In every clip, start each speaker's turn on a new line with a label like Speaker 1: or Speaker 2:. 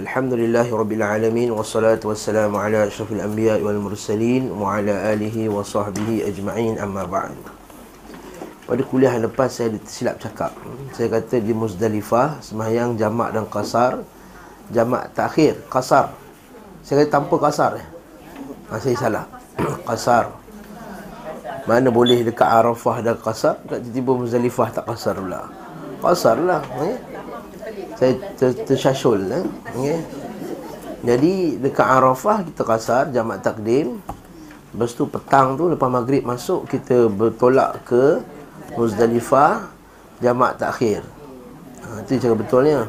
Speaker 1: Alhamdulillahi Rabbil Alamin Wassalatu wassalamu ala ashrafil anbiya wal mursalin Wa ala alihi wa sahbihi ajma'in amma ba'd. Pada kuliah yang lepas saya silap cakap. Saya kata di Muzdalifah Semayang jamak dan kasar Jamak takhir, kasar Saya kata tanpa kasar eh? ha, Saya salah. Kasar Mana boleh dekat Arafah dan kasar tiba-tiba Muzdalifah tak kasar pula. Kasar lah eh? Saya ter, tersyasyul eh? okay. Jadi dekat Arafah kita kasar jamak takdim. Lepas tu petang tu lepas maghrib masuk kita bertolak ke Muzdalifah jamak takhir. Ha, Itu cara betulnya.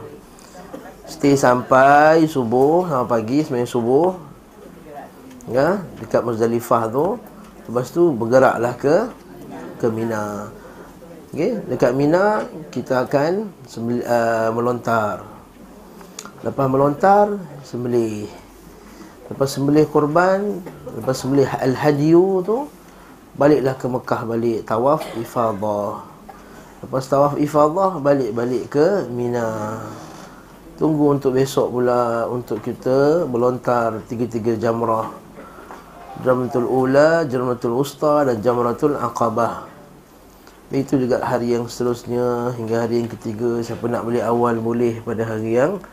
Speaker 1: Stay sampai subuh sampai pagi semayang subuh. Ya, Dekat Muzdalifah tu. Lepas tu bergeraklah ke ke Mina Okay, dekat Mina kita akan sembeli, uh, melontar. Lepas melontar, sembelih. Lepas sembelih korban, lepas sembelih al-hadiyu tu, baliklah ke Mekah balik tawaf ifadah. Lepas tawaf ifadah, balik-balik ke Mina. Tunggu untuk besok pula untuk kita melontar tiga-tiga jamrah. Jamratul Ula, Jamratul Usta dan Jamratul Aqabah. Itu juga hari yang seterusnya Hingga hari yang ketiga Siapa nak beli awal boleh pada hari yang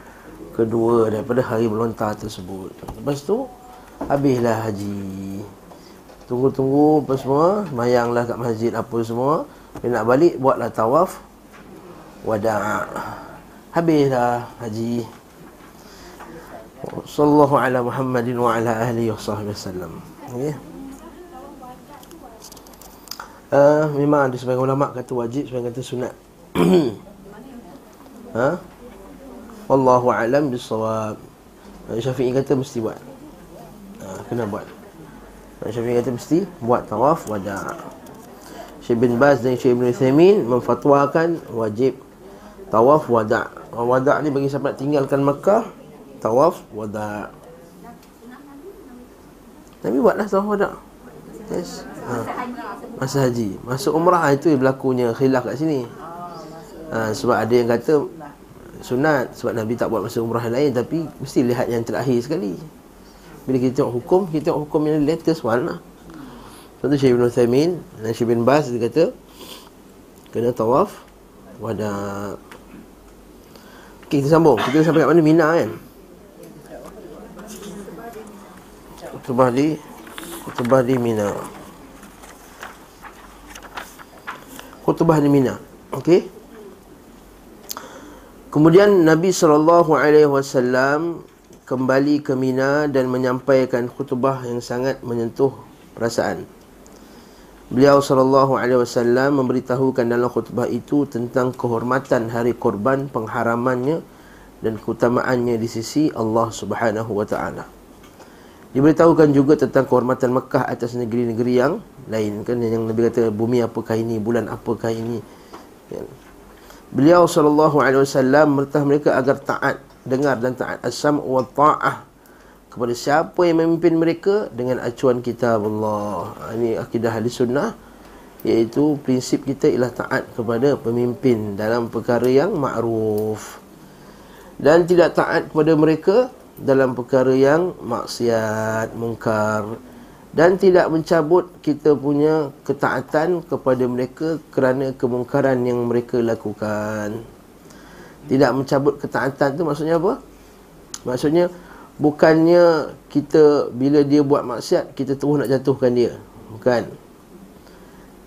Speaker 1: Kedua daripada hari melontar tersebut. Lepas tu Habislah haji. Tunggu-tunggu apa semua Mayanglah kat masjid apa semua. Bila nak balik buatlah tawaf. Wada' Habislah haji. Sallallahu ala Muhammadin wa ala ahli wa sahbihi wasallam Okay uh, Memang ada sebagian ulama kata wajib Sebagian kata sunat. Ha? Wallahu alam bisawab Syafi'i kata mesti buat. Ha, Kena buat. Syafi'i kata mesti buat tawaf wada' Syekh bin Baz dan Syekh bin Uthamin Memfatwakan wajib Tawaf wada' Wada' ni bagi siapa nak tinggalkan Makkah Tawaf wada' Nabi buatlah tawaf wada' Yes ha. Masa haji. Masa umrah itu berlakunya khilaf kat sini. Ha, Sebab ada yang kata Sunat Sebab Nabi tak buat masa umrah yang lain Tapi mesti lihat yang terakhir sekali. Bila kita tengok hukum Kita tengok hukum yang latest one lah. Sebab tu Syekh bin Uthaymin Dan Syekh bin Bas dia kata Kena tawaf Wada Okay kita sambung. Kita sampai kat mana? Mina kan? Kutubah di Kutubah di Mina khutbah di Mina. Okey. Kemudian Nabi sallallahu alaihi wasallam kembali ke Mina dan menyampaikan khutbah yang sangat menyentuh perasaan. Beliau sallallahu alaihi wasallam memberitahukan dalam khutbah itu tentang kehormatan hari korban, pengharamannya dan keutamaannya di sisi Allah Subhanahu wa taala. Diberitahukan juga tentang kehormatan Mekah atas negeri-negeri yang lain kan? Yang Nabi kata bumi apakah ini? Bulan apakah ini? Ya. Beliau sallallahu alaihi wasallam merintah mereka agar taat dengar dan taat. Asam wa taah kepada siapa yang memimpin mereka dengan acuan kitab Allah. Ha, ini akidah ahli sunnah iaitu prinsip kita ialah taat kepada pemimpin dalam perkara yang ma'ruf. Dan tidak taat kepada mereka dalam perkara yang maksiat, mungkar dan tidak mencabut kita punya ketaatan kepada mereka kerana kemungkaran yang mereka lakukan. Tidak mencabut ketaatan tu maksudnya apa? Maksudnya bukannya kita bila dia buat maksiat kita terus nak jatuhkan dia. Bukan.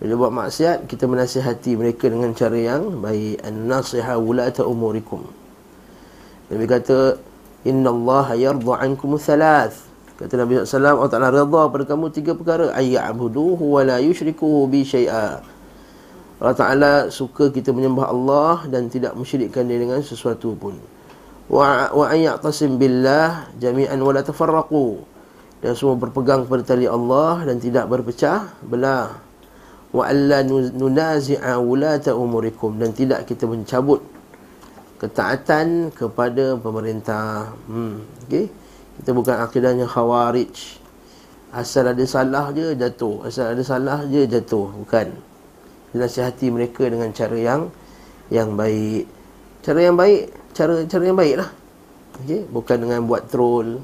Speaker 1: Bila buat maksiat kita menasihati mereka dengan cara yang baik. An-nasiha wulata umurikum. Nabi kata Inna Allah yardu ankum thalath Kata Nabi SAW Allah Ta'ala reda pada kamu tiga perkara. Ayya'buduhu wa la yushrikuhu bi syai'a. Allah Ta'ala suka kita menyembah Allah Dan tidak mensyirikkan dia dengan sesuatu pun. Wa ayya'tasim billah jami'an wa la tafarraqu. Dan semua berpegang kepada tali Allah Dan tidak berpecah belah. Wa alla nunazi'a wulata umurikum. Dan tidak kita mencabut ketaatan kepada pemerintah. Hmm, okey. Kita bukan akidahnya khawarij. Asal ada salah je jatuh, asal ada salah je jatuh, bukan. Nasihati mereka dengan cara yang yang baik. Cara yang baik, cara cara yang baiklah. okay? Bukan dengan buat troll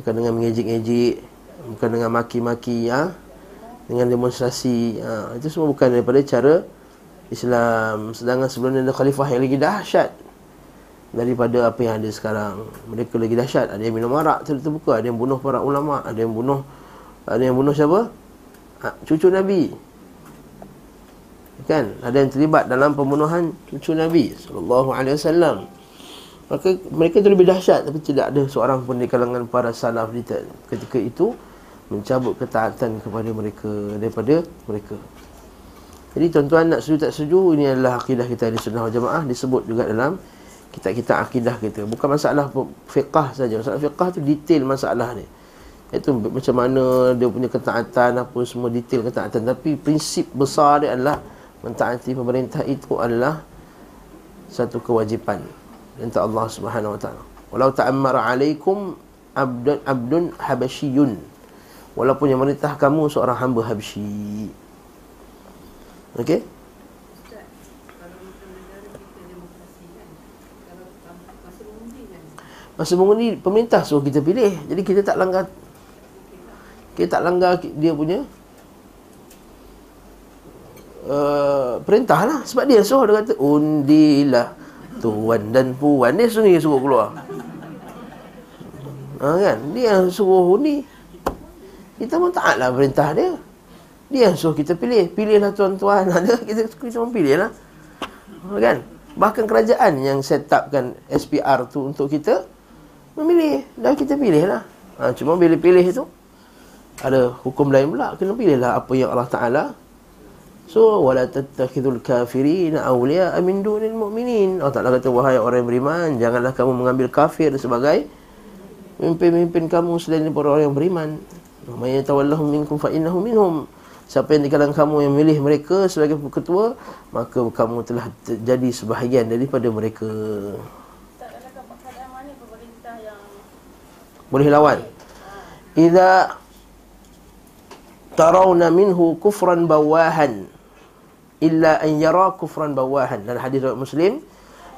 Speaker 1: Bukan dengan mengejek-ejek Bukan dengan maki-maki ya? Dengan demonstrasi ha? Itu semua bukan daripada cara Islam. Sedangkan sebelum ada khalifah yang lagi dahsyat Daripada apa yang ada sekarang. Mereka lagi dahsyat. Ada yang minum arak terbuka Ada yang bunuh para ulama' Ada yang bunuh Ada yang bunuh siapa? Ha, cucu Nabi. Kan? Ada yang terlibat dalam pembunuhan cucu Nabi sallallahu alaihi wasallam. Maka mereka itu lebih dahsyat tapi tidak ada seorang pun di kalangan para salaf di ketika itu mencabut ketaatan kepada mereka daripada mereka jadi tuan-tuan nak setuju tak setuju ini adalah akidah kita di sunnah jamaah disebut juga dalam kitab-kitab akidah kita bukan masalah fiqah saja masalah fiqah tu detail masalah ni itu macam mana dia punya ketaatan apa semua detail ketaatan tapi prinsip besar dia adalah mentaati pemerintah itu adalah satu kewajipan perintah Allah Subhanahu wa taala. Walau ta'ammara 'alaikum abdun abdun habasyiyun. Walaupun yang merintah kamu seorang hamba Habsyi. Okey? Masa mengundi pemerintah suruh kita pilih. Jadi kita tak langgar. Kita tak langgar dia punya Uh, perintah lah. Sebab dia suruh dia kata undilah tuan dan puan. Dia sendiri suruh keluar. Ha, kan? Dia suruh undi. Kita pun taat lah perintah dia dia yang suruh kita pilih. Pilihlah tuan-tuan. Ada kita kita pun pilih lah ha, kan? Bahkan kerajaan yang set upkan SPR tu untuk kita memilih. Dan kita pilih lah ha, cuma pilih-pilih tu ada hukum lain pula. Kena pilih lah apa yang Allah Ta'ala. So wala tattakhidul kafirin awliya min dunil mu'minin. Allah Taala kata wahai orang yang beriman, janganlah kamu mengambil kafir sebagai pemimpin-pemimpin kamu selain daripada orang yang beriman. May yatawallahum minkum fa innahu minhum. Siapa yang di kalangan kamu yang milih mereka sebagai ketua, maka kamu telah jadi sebahagian daripada mereka. Boleh lawan. Idza tarawna minhu kufran bawahan illa an yara kufran bawahan dalam hadis riwayat Muslim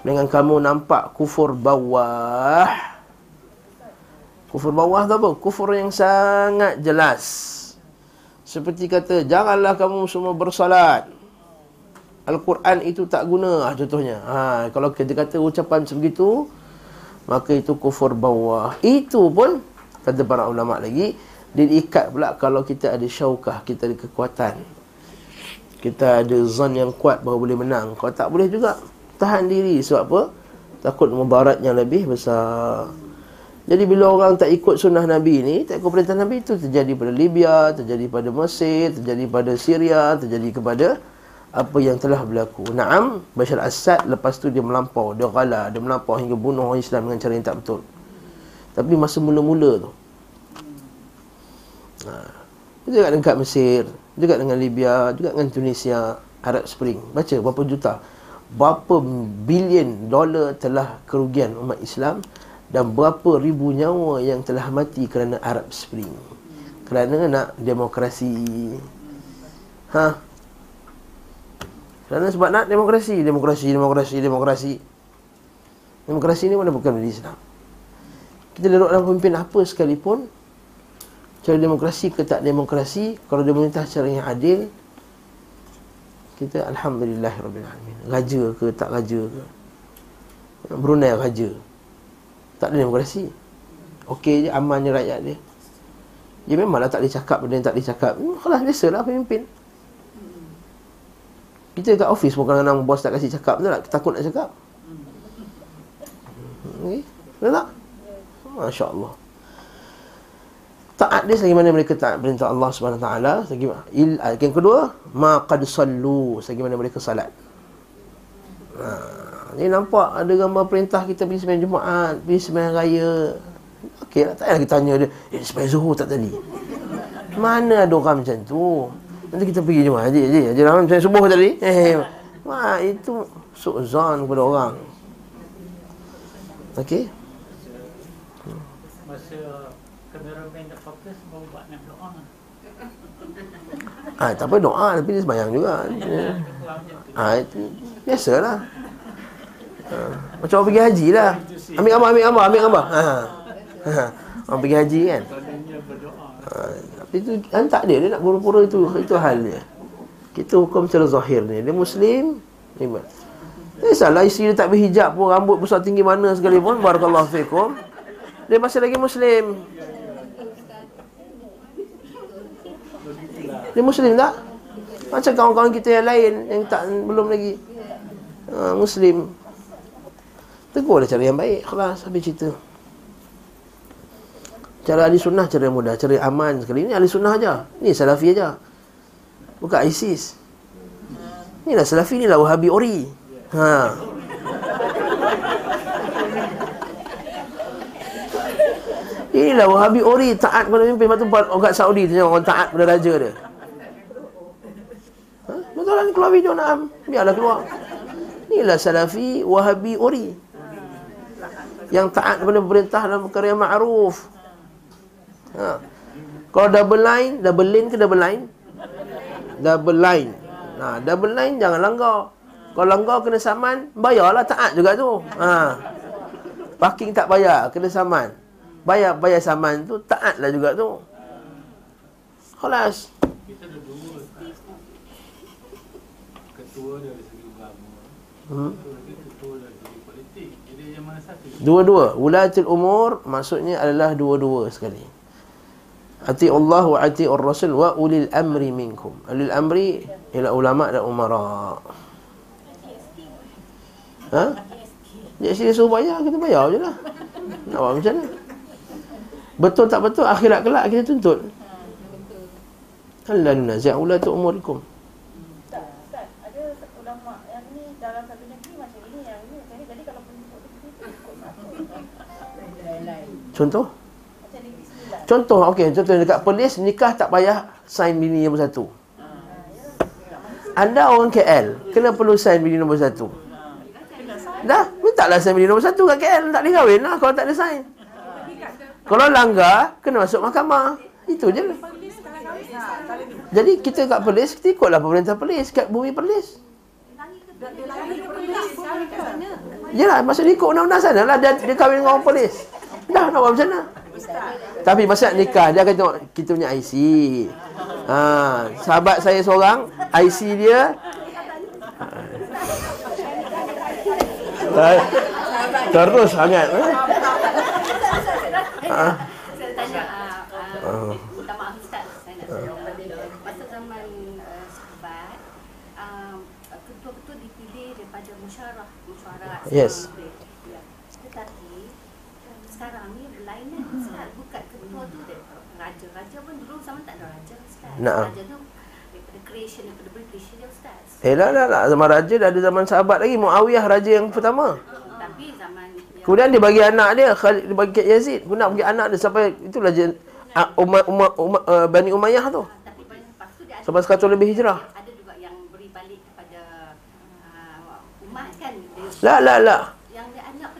Speaker 1: dengan kamu nampak kufur bawah kufur bawah tu apa kufur yang sangat jelas seperti kata janganlah kamu semua bersolat. Al-Quran itu tak guna ah, contohnya. Ha, kalau kita kata ucapan sebegitu maka itu kufur bawah. Itu pun kata para ulama lagi dia diikat pula kalau kita ada syaukah kita ada kekuatan. Kita ada zon yang kuat bahawa boleh menang. Kalau tak boleh juga tahan diri. Sebab apa? Takut mubarat yang lebih besar jadi bila orang tak ikut sunnah Nabi ni tak ikut perintah Nabi itu terjadi pada Libya terjadi pada Mesir terjadi pada Syria terjadi kepada apa yang telah berlaku Naam Bashar Assad lepas tu dia melampau dia gala dia melampau hingga bunuh orang Islam dengan cara yang tak betul tapi masa mula-mula tu ha, juga dekat Mesir juga dengan Libya, juga dengan Tunisia, Arab Spring. Baca berapa juta. Berapa bilion dolar telah kerugian umat Islam dan berapa ribu nyawa yang telah mati kerana Arab Spring. Kerana nak demokrasi. Ha? Kerana sebab nak demokrasi, demokrasi, demokrasi, demokrasi. Demokrasi ni mana bukan dari Islam. Kita duduk dalam pemimpin apa sekalipun cara demokrasi ke tak demokrasi kalau dia memerintah secara yang adil kita alhamdulillah rabbil alamin raja ke tak raja ke Brunei raja tak ada demokrasi okey je amannya rakyat dia. Dia memanglah tak boleh cakap benda yang tak boleh cakap. Hmm, kelas biasalah pemimpin. Kita kat office pun kadang-kadang bos tak kasih cakap betul tak? Takut nak cakap. Okey betul tak? masya-Allah. Taat dia selagi mana mereka taat perintah Allah ah, yang kedua ma qad sallu selagi mana mereka salat. Ha ni nampak ada gambar perintah kita pergi sembahyang Jumaat pergi sembahyang raya. Okey tak payah kita tanya dia eh sembahyang zuhur tak tadi? Mana ada orang macam tu? Nanti kita pergi Jumaat haji haji. Haji ramai sembahyang subuh tadi. Eh wah itu su'zan kepada orang. Okey? Ah, tak apa doa tapi dia sembahyang juga. Ah, itu biasalah. Ha. Macam orang pergi haji lah. Ambil gambar, ambil gambar, ambil gambar. Ha. Ha. Orang pergi haji kan. Ha. Tapi tu kan tak ada dia nak pura-pura itu itu hal dia. Kita hukum secara zahir ni. Dia muslim, iman. Eh salah isteri dia tak berhijab pun rambut besar tinggi mana sekalipun barakallahu fikum. Dia masih lagi muslim. Dia muslim tak? Macam kawan-kawan kita yang lain yang tak belum lagi uh, muslim. Tegurlah cara yang baik. Kelas habis cerita. Cara ahli sunnah cara yang mudah, cara aman sekali. Ini ahli sunnah aja. Ni salafi aja. Bukan ISIS. Inilah salafi, inilah wahabi ori. Ha. Inilah wahabi ori taat pada pemimpin. Lepas tu orang Saudi tanya orang taat pada raja dia. Betul lah keluar video nak Biarlah keluar Inilah salafi wahabi ori Yang taat kepada pemerintah dalam perkara yang ma'ruf ha. Kalau double line Double line ke double line? Double line ha. Double line jangan langgar Kalau langgar kena saman Bayarlah taat juga tu ha. Parking tak bayar Kena saman Bayar bayar saman tu Taat lah juga tu Kelas Hmm. Dua-dua. Ulatul umur maksudnya adalah dua-dua sekali. Ati Allah wa ati Rasul wa ulil amri minkum. Ulil amri ialah ulama dan umara. Ha? Dia sini suruh bayar, kita bayar je lah. Nak buat macam mana? Betul tak betul, akhirat kelak kita tuntut. Allah nazi' ulatul umurikum. Contoh? Contoh, okey, contoh dekat polis nikah tak payah sign bini nombor satu. Anda orang KL, kena perlu sign bini nombor satu. Dah, mintalah sign bini nombor satu kat KL, tak boleh kahwin lah kalau tak ada sign. Kalau langgar, kena masuk mahkamah. Itu je lah. Jadi kita kat polis, kita ikutlah pemerintah polis, kat bumi polis. Yalah, maksudnya ikut undang-undang sana lah, dia, dia kahwin dengan orang polis. Dah nak buat macam mana? Tapi masa nikah dia akan tengok kita punya IC. Ha, sahabat saya seorang IC dia ha. Terus sangat. Ha.
Speaker 2: Ha. Uh, minta maaf Ustaz saya nak. Masa zaman sahabat ketua-ketua dipilih daripada musyawarah musyawarah
Speaker 1: Yes. Nah. Raja tu daripada creation daripada British dia Ustaz. Eh lah lah lah zaman raja dah ada zaman sahabat lagi Muawiyah raja yang pertama. Tapi zaman Kemudian dia bagi anak dia Khalid dia bagi Yazid. Guna bagi anak dia sampai itulah je Umar Umar Umar uh, Bani Umayyah tu. Sampai 100 lebih hijrah. Ada juga yang beri balik kepada uh, umat kan. Lah lah lah.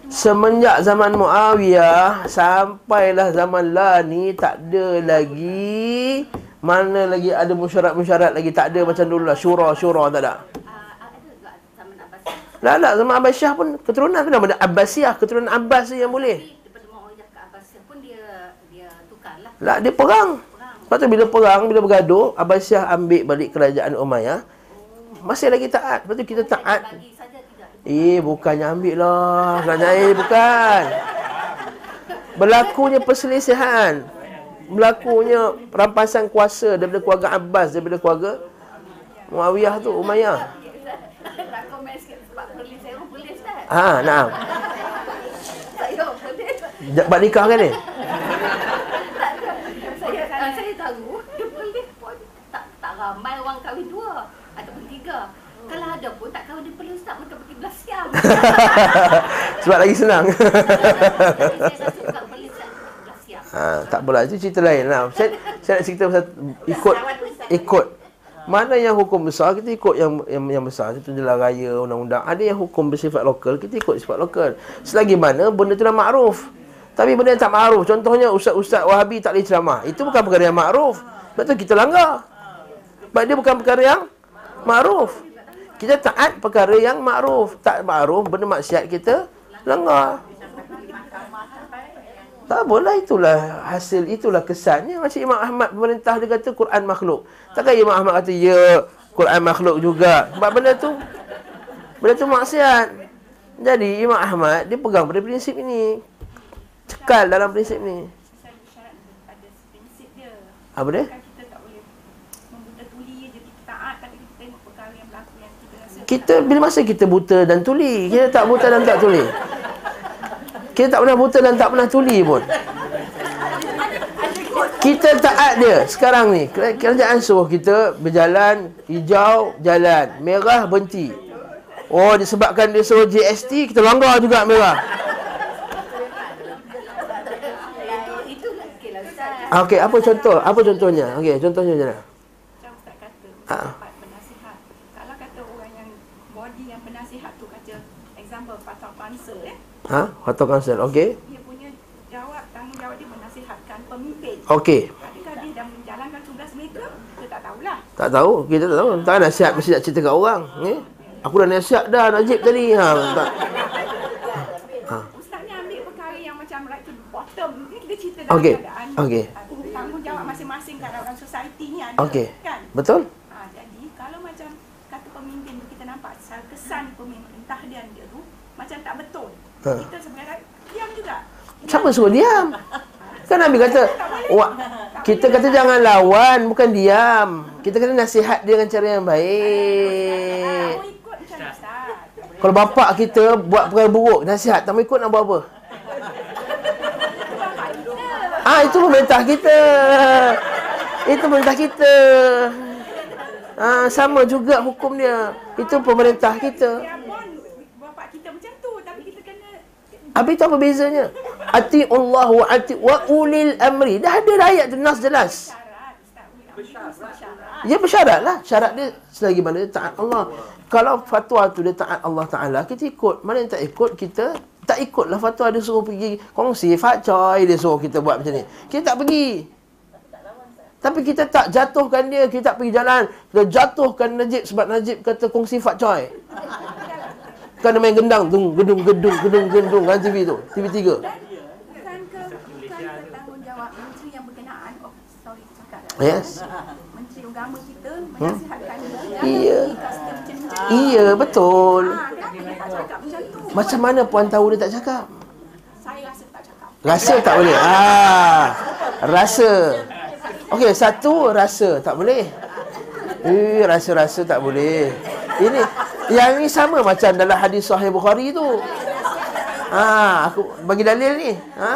Speaker 1: Semenjak zaman Muawiyah sampailah zaman lah ni tak ada lagi mana lagi ada musyarat-musyarat lagi tak ada macam dulu lah syura syura tak ada. Lah lah zaman Abbasiyah pun keturunan tu nama Abbasiyah keturunan Abbas yang boleh. Lah dia perang. Lepas tu bila perang, bila bergaduh, Abbasiyah ambil balik kerajaan Umayyah. Masih lagi taat. Lepas tu kita taat. Eh, bukannya ambil lah. Bukannya eh, bukan. Berlakunya perselisihan berlakunya rampasan kuasa daripada keluarga Abbas daripada keluarga Muawiyah tu Umayyah. Ha, nah. Buat nikah kan ni?
Speaker 2: Saya saya tahu dia boleh pun tak tak ramai orang kahwin dua ataupun tiga. Kalau ada pun tak kahwin dia perlu ustaz untuk pergi belas siang.
Speaker 1: Sebab lagi senang. Ha, tak boleh itu cerita lain lah. Saya, saya nak cerita pasal ikut ikut mana yang hukum besar kita ikut yang yang, yang besar itu jelas raya undang-undang. Ada yang hukum bersifat lokal kita ikut sifat lokal. Selagi mana benda itu dah makruf. Tapi benda yang tak makruf contohnya ustaz-ustaz Wahabi tak boleh ceramah. Itu bukan perkara yang makruf. Sebab tu kita langgar. Sebab dia bukan perkara yang makruf. Kita taat perkara yang makruf. Tak makruf, benda maksiat kita langgar. Tak apalah itulah hasil itulah kesannya macam Imam Ahmad pemerintah dia kata Quran makhluk. Takkan Imam Ahmad kata ya Quran makhluk juga. Sebab benda tu benda tu maksiat. Jadi Imam Ahmad dia pegang pada prinsip ini. Cekal dalam prinsip ni. Apa dia? Kita bila masa kita buta dan tuli, kita tak buta dan tak tuli. Kita tak pernah buta dan tak pernah tuli pun. Kita taat dia sekarang ni. Kerajaan suruh kita berjalan hijau jalan, merah berhenti. Oh disebabkan dia suruh GST kita langgar juga merah. Okey, apa contoh? Apa contohnya? Okey, contohnya macam mana? Macam Ustaz kata, ha. penasihat. Kalau kata orang yang body yang penasihat tu kata example patah council eh. Ha? Patah council, okey. Dia punya jawab, tanggungjawab dia menasihatkan pemimpin. Okey. Adakah dia dah menjalankan tugas mereka? Kita tak tahulah. Tak tahu, kita tak tahu. Tak nasihat mesti nak cerita kat orang. Eh? Aku dah nasihat dah Najib tadi. Ha, tak. Ha. Ustaz ni ambil perkara yang macam right to bottom. Kita cerita dalam okay. keadaan. Okey. Tanggungjawab masing-masing kat dalam society ni ada. Okey. Kan? Betul? Ha, jadi kalau macam kata pemimpin kita nampak kesan pemerintah dia dia tu macam tak betul. Ha. Kita sebenarnya diam juga. Siapa suruh diam? Kan Nabi kata, Wah, kita kata jangan lawan, bukan diam. Kita kena nasihat dia dengan cara yang baik. Kalau bapak kita buat perkara buruk, nasihat, tak mau ikut nak buat apa? Ah itu pemerintah kita. Itu pemerintah kita. Ah sama juga hukum dia. Itu pemerintah kita. Habis tu apa bezanya? Ati Allah wa ati wa ulil amri. Dah ada ayat tu nas jelas. Ya bersyarat lah. Syarat dia selagi mana dia taat Allah. Kalau fatwa tu dia taat Allah Ta'ala, kita ikut. Mana yang tak ikut, kita tak ikutlah fatwa dia suruh pergi kongsi Fat Choi dia suruh kita buat macam ni. Kita tak pergi. Tapi kita tak jatuhkan dia, kita tak pergi jalan. Kita jatuhkan Najib sebab Najib kata kongsi Fat Choi. Kan dia main gendang tu, gedung gedung gedung gedung kan TV tu, TV 3. Yes. Menteri agama kita menasihatkan hmm? Iya. Iya, betul. Ha, macam mana puan tahu dia tak cakap? Saya rasa tak cakap. Rasa tak boleh. Ah. Rasa. Okey, satu rasa tak boleh. Eh, rasa-rasa tak boleh. Ini yang ni sama macam dalam hadis Sahih Bukhari tu. Ha, aku bagi dalil ni. Ha?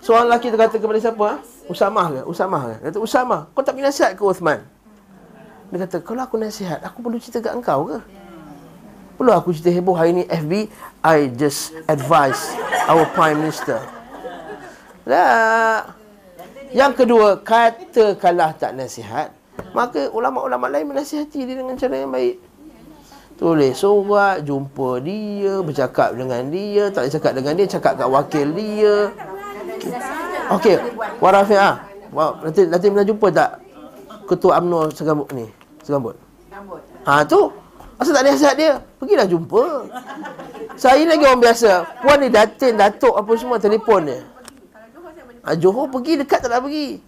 Speaker 1: Seorang lelaki tu kata kepada siapa? Usamah ke? Usamah ke? Kata Usamah, kau tak pergi nasihat ke Uthman? Dia kata, kalau aku nasihat, aku perlu cerita kat engkau ke? Perlu aku cerita heboh hari ni FB I just advise Our Prime Minister Tak Yang kedua Katakanlah tak nasihat Maka ulama-ulama lain menasihati dia dengan cara yang baik Tulis surat Jumpa dia Bercakap dengan dia Tak boleh cakap dengan dia Cakap kat wakil dia Okey Warafi'ah wow. Nanti nanti pernah jumpa tak Ketua UMNO Segambut ni Segambut Ha tu Asal tak nasihat dia? Pergilah jumpa. Saya lagi orang biasa. Puan ni datin, datuk apa semua telefon dia. Ha, Johor pergi dekat tak nak pergi.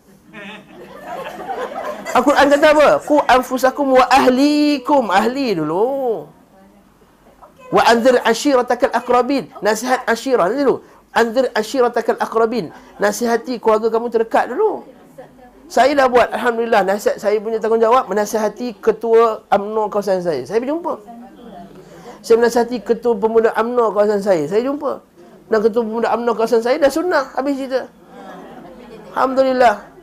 Speaker 1: Al-Quran kata apa? Ku anfusakum wa ahlikum. Ahli dulu. Wa anzir ashiratakal akrabin. Nasihat ashirah dulu. Anzir ashiratakal akrabin. Nasihati keluarga kamu terdekat dulu. Saya dah buat alhamdulillah nasihat saya punya tanggungjawab menasihati ketua UMNO kawasan saya. Saya berjumpa. Saya menasihati ketua pemuda UMNO kawasan saya. Saya jumpa. Dan ketua pemuda UMNO kawasan saya dah sunnah habis cerita. Alhamdulillah.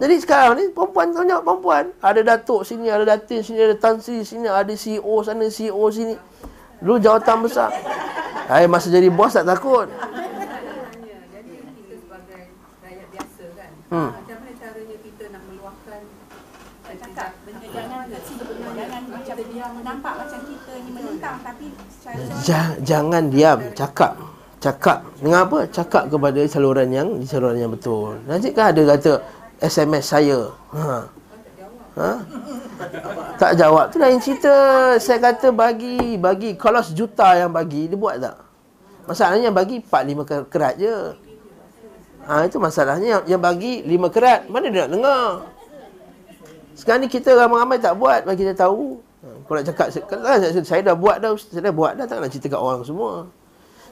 Speaker 1: Jadi sekarang ni perempuan tanggungjawab perempuan. Ada datuk sini, ada datin sini, ada tansi sini, ada CEO sana, CEO sini. Dulu jawatan besar. Saya masa jadi bos tak takut. Hmm. nampak macam kita ni menentang tapi ja, jangan diam cakap cakap dengan apa cakap kepada saluran yang di saluran yang betul nanti kan ada kata SMS saya ha Ha? Tak jawab tu lain cerita. Saya kata bagi, bagi. Kalau sejuta yang bagi, dia buat tak? Masalahnya bagi 4 5 kerat je. Ha, itu masalahnya yang bagi 5 kerat. Mana dia nak dengar? Sekarang ni kita ramai-ramai tak buat bagi kita tahu. Ha, kalau nak cakap kalau saya dah buat dah, saya dah buat dah tak nak cerita kat orang semua.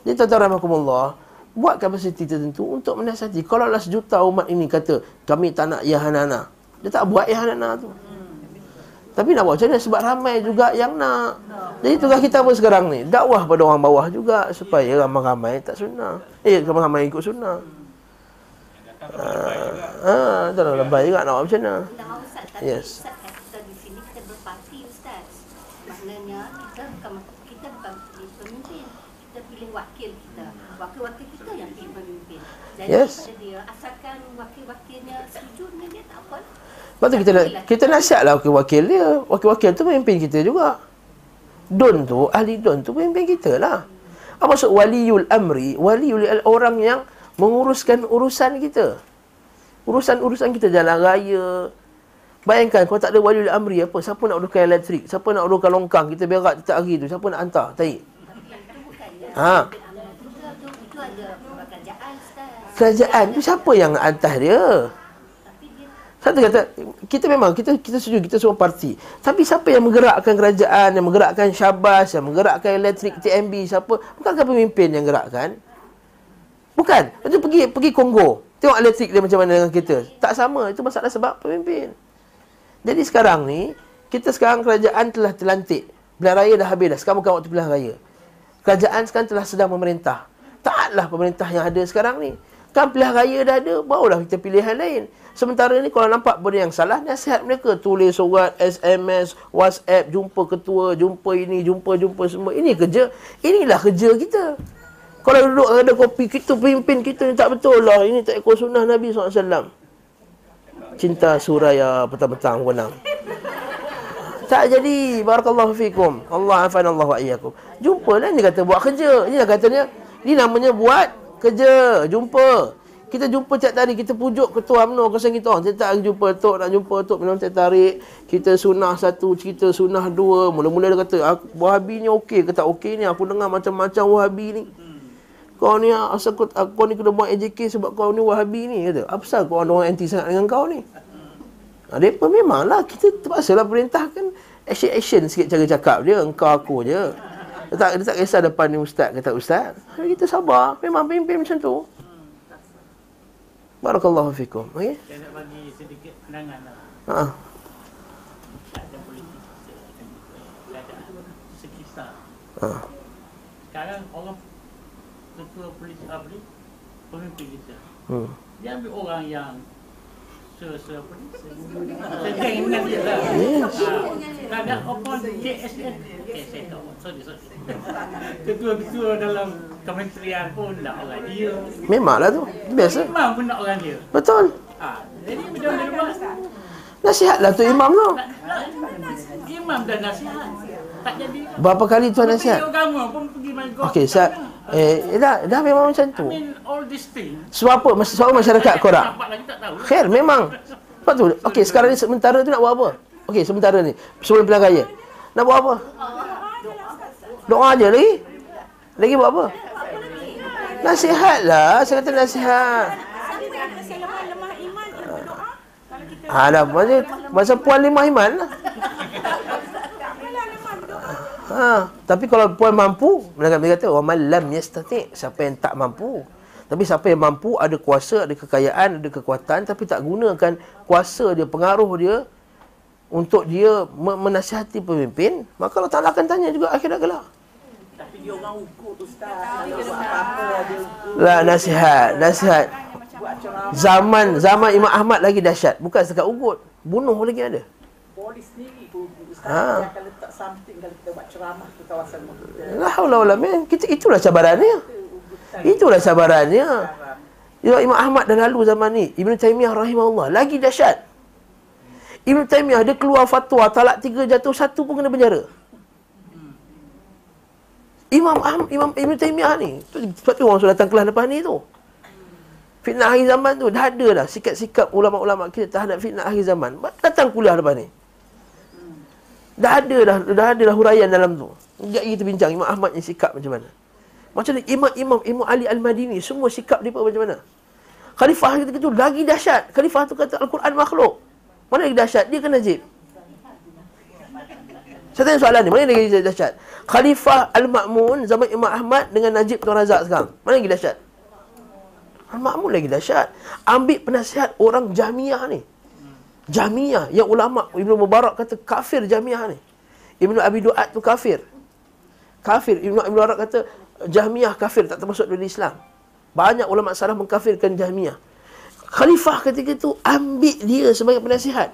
Speaker 1: Jadi tuan-tuan rahmatullah, buat kapasiti tertentu untuk menasihati. Kalau lah sejuta umat ini kata kami tak nak yahanana. Dia tak buat yahanana tu. Tapi nak buat macam mana? Sebab ramai juga yang nak. Jadi tugas kita apa sekarang ni? Dakwah pada orang bawah juga supaya ramai-ramai tak sunnah. Eh, ramai-ramai ikut sunnah. Ah, tak nak lebay juga nak buat macam mana. Yes. Wakil-wakil kita yang pilih pemimpin. Jadi yes. dia asalkan wakil-wakilnya setuju dengan dia tak apa. Lepas tu kita, kita nasihatlah wakil-wakil dia. Wakil-wakil tu pemimpin kita juga. Don tu, ahli don tu pemimpin kita lah. Apa maksud waliul amri? Waliul orang yang menguruskan urusan kita. Urusan-urusan kita jalan raya. Bayangkan kalau tak ada waliul amri apa? Siapa nak uruskan elektrik? Siapa nak uruskan longkang? Kita berak setiap hari tu. Siapa nak hantar? Tai. Ha. Kerajaan tu siapa yang hantar dia? Satu kata, kita memang, kita kita setuju, kita semua parti. Tapi siapa yang menggerakkan kerajaan, yang menggerakkan syabas, yang menggerakkan elektrik TMB, siapa? Bukankah pemimpin yang gerakkan? Bukan. Lepas pergi pergi Kongo. Tengok elektrik dia macam mana dengan kita. Tak sama. Itu masalah sebab pemimpin. Jadi sekarang ni, kita sekarang kerajaan telah terlantik. Pilihan raya dah habis dah. Sekarang bukan waktu pilihan raya. Kerajaan sekarang telah sedang memerintah. Taatlah pemerintah yang ada sekarang ni. Kan pilihan raya dah ada, barulah kita pilihan lain. Sementara ni kalau nampak benda yang salah, nasihat mereka. Tulis surat, SMS, WhatsApp, jumpa ketua, jumpa ini, jumpa-jumpa semua. Ini kerja, inilah kerja kita. Kalau duduk ada kopi, kita pimpin kita ni tak betul lah. Ini tak ikut sunnah Nabi SAW. Cinta suraya petang-petang wenang. Tak jadi. Barakallahu fikum. Allah afan Allah wa iyyakum. Jumpa lah ni kata buat kerja. Ini katanya. Ini namanya buat kerja. Jumpa. Kita jumpa tiap hari. Kita pujuk ketua UMNO kesan kita. Kita tak jumpa Tok. Nak jumpa Tok. Minum tiap tarik. Kita sunnah satu. Cerita sunnah dua. Mula-mula dia kata. Wahabi ni okey ke tak okey ni. Aku dengar macam-macam Wahabi ni kau ni asal kau, kau ni kena buat AJK sebab kau ni wahabi ni kata. Apa pasal kau orang anti sangat dengan kau ni? Ha, dia pun memanglah kita terpaksa lah perintahkan action-action sikit cara cakap dia. Engkau aku je. Dia tak, dia tak kisah depan ni ustaz kata ustaz. Tapi kita sabar. Memang pimpin macam tu. Barakallahu fikum. Okay?
Speaker 3: Saya nak bagi sedikit pandangan lah.
Speaker 1: Ha.
Speaker 3: Ha. Sekarang orang ketua polis apa ni pemimpin kita. Hmm. Dia ambil orang yang se se apa ni? Sedang dengan dia lah. Yes. Ha, ada apa JSN? Eh, saya tahu. Sorry, sorry. Ketua-ketua dalam kementerian pun nak orang dia.
Speaker 1: Memanglah tu. Biasa.
Speaker 3: Imam pun nak orang dia.
Speaker 1: Betul.
Speaker 3: Ha, jadi macam mana buat?
Speaker 1: Nasihatlah tu imam tu.
Speaker 3: Imam dah nasihat. Tak jadi.
Speaker 1: Berapa kali tuan nasihat? Okey, saya Eh, dah, dah memang macam tu. Sebab apa? Sebab masyarakat korang? Khair, memang. Sebab tu. Okey, sekarang ni sementara tu nak buat apa? Okey, sementara ni. Sebelum pilihan raya. Nak buat apa? Doa aja lagi. Lagi buat apa? Nasihat lah. Saya kata nasihat. Ada masa masa puan lima iman lah. Ha, tapi kalau puan mampu, mereka kata wa man lam yastati, siapa yang tak mampu. Tapi siapa yang mampu ada kuasa, ada kekayaan, ada kekuatan tapi tak gunakan kuasa dia, pengaruh dia untuk dia menasihati pemimpin, maka Allah Taala akan tanya juga akhirat kelak. Tapi dia orang ukur ustaz. Lah nasihat, nasihat. Zaman zaman Imam Ahmad lagi dahsyat, bukan sekat ugut, bunuh lagi ada. Polis sendiri ha. akan letak something kalau kita buat ceramah di kawasan kita. La haula wala kita itulah cabarannya. Itulah cabarannya. Ya Imam Ahmad dah lalu zaman ni. Ibn Taymiyah rahimahullah lagi dahsyat. Ibn Taymiyah dia keluar fatwa talak tiga jatuh satu pun kena penjara. Imam Ahmad, Imam Ibn Taymiyah ni. Sebab tu orang sudah datang kelas lepas ni tu. Fitnah akhir zaman tu dah ada dah sikap-sikap ulama-ulama kita terhadap fitnah akhir zaman. Datang kuliah lepas ni. Dah ada dah dah ada dah huraian dalam tu. Sekejap kita bincang Imam Ahmad ni sikap macam mana. Macam ni Imam Imam Ali Al-Madini semua sikap dia macam mana. Khalifah kita tu lagi dahsyat. Khalifah tu kata Al-Quran makhluk. Mana lagi dahsyat? Dia kan Najib. Saya tanya soalan ni, mana lagi dahsyat? Khalifah Al-Ma'mun zaman Imam Ahmad dengan Najib Tuan Razak sekarang. Mana lagi dahsyat? Al-Ma'mun lagi dahsyat. Ambil penasihat orang Jamiah ni. Jamiah yang ulama Ibnu Mubarak kata kafir Jamiah ni. Ibnu Abi Duat tu kafir. Kafir. Ibnu Abi Mubarak kata Jamiah kafir tak termasuk dalam Islam. Banyak ulama salah mengkafirkan Jamiah. Khalifah ketika tu ambil dia sebagai penasihat.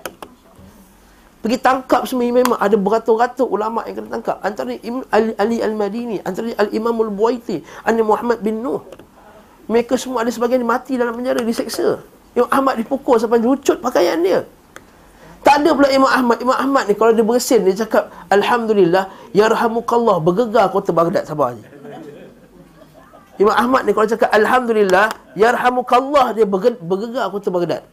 Speaker 1: Pergi tangkap semua imam ada beratus-ratus ulama yang kena tangkap. Antara Imam Ali, Al-Madini, antara Al-Imam Al-Buaiti, An Muhammad bin Nuh. Mereka semua ada sebagian mati dalam penjara, diseksa. Imam Ahmad dipukul sampai lucut pakaian dia. Tak ada pula Imam Ahmad. Imam Ahmad ni kalau dia bersin, dia cakap, Alhamdulillah, Yarhamukallah, bergegar kota Baghdad sabar je. Imam Ahmad ni kalau cakap Alhamdulillah, Yarhamukallah, dia bergegar kota Baghdad.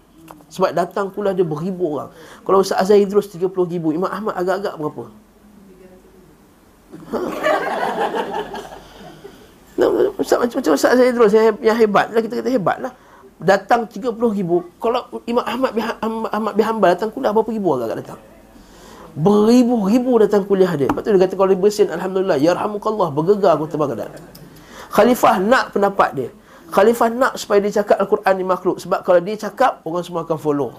Speaker 1: Sebab datang kuliah dia beribu orang. Kalau Ustaz Azhar Idrus 30 ribu, Imam Ahmad agak-agak berapa? Ha? Ustaz macam, macam Ustaz Zaid Idrus yang, yang hebat kita kata hebat lah datang 30 ribu. Kalau Imam Ahmad bin, Ahmad bin Hanbal datang kuliah berapa ribu agak datang? Beribu-ribu datang kuliah dia. Lepas tu dia kata kalau dia bersin Alhamdulillah Yarhamukallah bergegar kota Baghdad Khalifah nak pendapat dia. Khalifah nak supaya dia cakap Al-Quran ni makhluk. Sebab kalau dia cakap orang semua akan follow.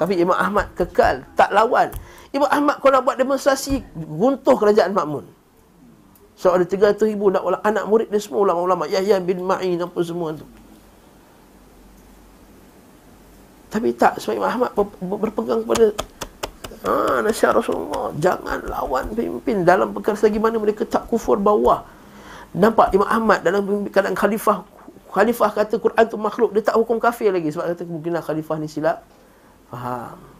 Speaker 1: Tapi Imam Ahmad kekal tak lawan. Imam Ahmad kalau buat demonstrasi runtuh kerajaan makmun. So ada 300 ribu nak anak murid dia semua ulama-ulama Yahya bin Ma'in apa semua tu Tapi tak sebab Imam Ahmad berpegang kepada ah, Nasihat Rasulullah Jangan lawan pemimpin dalam perkara selagi mana mereka tak kufur bawah Nampak Imam Ahmad dalam keadaan khalifah Khalifah kata Quran tu makhluk Dia tak hukum kafir lagi Sebab kata mungkinlah khalifah ni silap Faham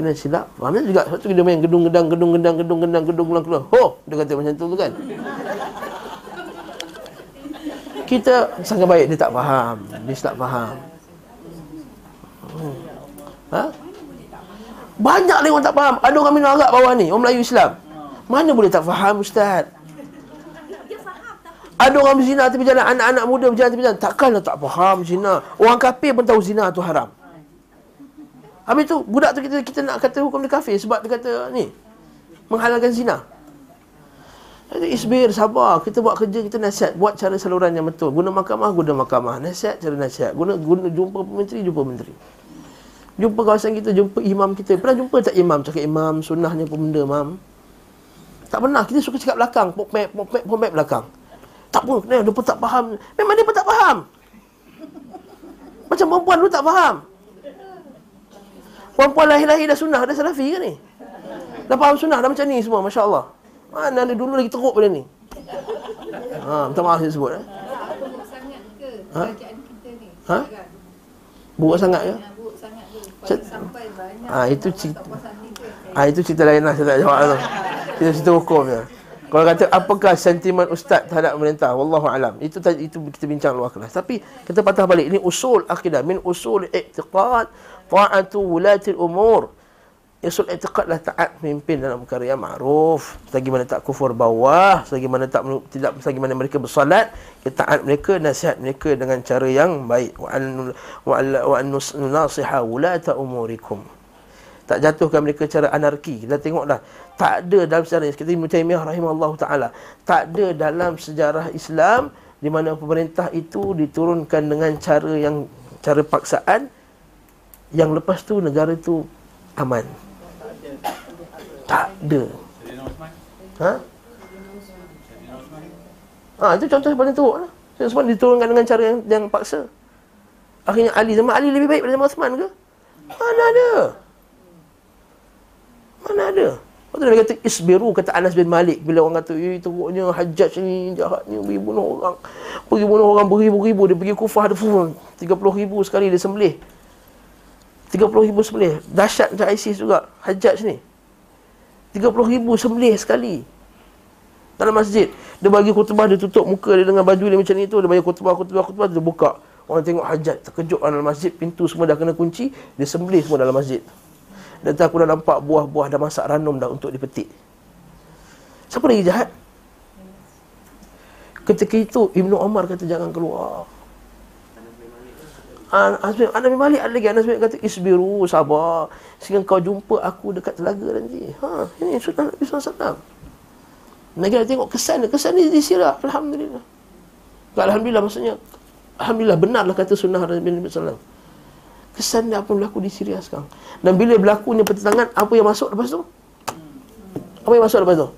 Speaker 1: kena silap. Faham juga sebab tu dia main gedung gedang gedung gedang gedung gedang gedung gedang. Ho, dia kata macam tu tu kan. Kita sangat baik dia tak faham. Dia tak faham. Hmm. Ha? Banyak orang tak faham. Ada orang minum arak bawah ni, orang Melayu Islam. Mana boleh tak faham ustaz? Ada orang berzina tepi jalan, anak-anak muda berjalan tepi jalan. Takkanlah tak faham zina. Orang kafir pun tahu zina tu haram. Habis tu budak tu kita kita nak kata hukum dia kafir sebab dia kata ni menghalalkan zina. Isbir sabar, kita buat kerja kita nasihat, buat cara saluran yang betul. Guna mahkamah, guna mahkamah. Nasihat cara nasihat. Guna guna jumpa menteri, jumpa menteri. Jumpa kawasan kita, jumpa imam kita. Pernah jumpa tak imam cakap imam sunnahnya apa benda, mam? Tak pernah. Kita suka cakap belakang, pop-map, pop-map, pop-map belakang. Tak pun, dia pun tak faham. Memang dia pun tak faham. Macam perempuan dulu tak faham. Puan-puan lahir-lahir dah sunnah, dah salafi ke ni? Dah faham sunnah, dah macam ni semua, Masya Allah. Mana ada dulu lagi teruk pada ni? Ha, minta maaf saya sebut. Eh? Ha? Ha? Buruk sangat ke? Buruk sangat ke? Sampai banyak. Ha, itu cerita. Ha, itu cerita lain lah, saya tak jawab tu. Itu cerita hukumnya. Kalau kata apakah sentimen ustaz terhadap pemerintah? Wallahu alam. Itu itu kita bincang luar kelas. Tapi kita patah balik ini usul akidah min usul i'tiqad ta'atu wulatil umur Usul i'tiqadlah taat pemimpin dalam perkara yang ma'ruf. Selagi mana tak kufur bawah Selagi mana tak tidak selagi mana mereka bersolat Kita taat mereka, nasihat mereka dengan cara yang baik. Wa an nasiha wulata umurikum. Tak jatuhkan mereka cara anarki. Kita tengoklah Tak ada dalam sejarah Kita Ibn Taymiyah rahimahullah ta'ala Tak ada dalam sejarah Islam di mana pemerintah itu diturunkan dengan cara yang cara paksaan yang lepas tu negara tu aman. Tak ada. Ha? Ha, itu contoh paling teruk lah. Sayyidina Osman diturunkan dengan cara yang, yang paksa. Akhirnya Ali, zaman Ali lebih baik daripada Osman ke? Mana ada? Mana ada? Lepas tu dia kata, isbiru, kata Anas bin Malik. Bila orang kata, eh, teruknya hajjaj ni, jahat ni, pergi bunuh orang. Pergi bunuh orang beribu-ribu. Dia pergi kufah, ada 30 ribu sekali dia sembelih. 30 ribu sembelih Dahsyat macam ISIS juga Hajjaj ni 30 ribu sembelih sekali dalam masjid. Dia bagi khutbah, dia tutup muka dia dengan baju dia macam ni tu. Dia bagi khutbah, khutbah, khutbah, dia buka. Orang tengok hajat, terkejut dalam masjid. Pintu semua dah kena kunci. Dia sembelih semua dalam masjid. Dan aku dah nampak buah-buah dah masak ranum dah untuk dipetik. Siapa lagi jahat? Ketika itu Ibnu Omar kata jangan keluar. Anas bin Anas bin Malik ada lagi Anas bin kata isbiru sabar sehingga kau jumpa aku dekat telaga nanti. Ha ini sunnah Nabi SAW. Negara tengok kesan kesan dia di sirah. Alhamdulillah. Alhamdulillah maksudnya Alhamdulillah benarlah kata sunnah Nabi SAW. Kesan dia apa berlaku di Syria sekarang. Dan bila berlakunya pertentangan, apa yang masuk lepas tu? Apa yang masuk lepas tu?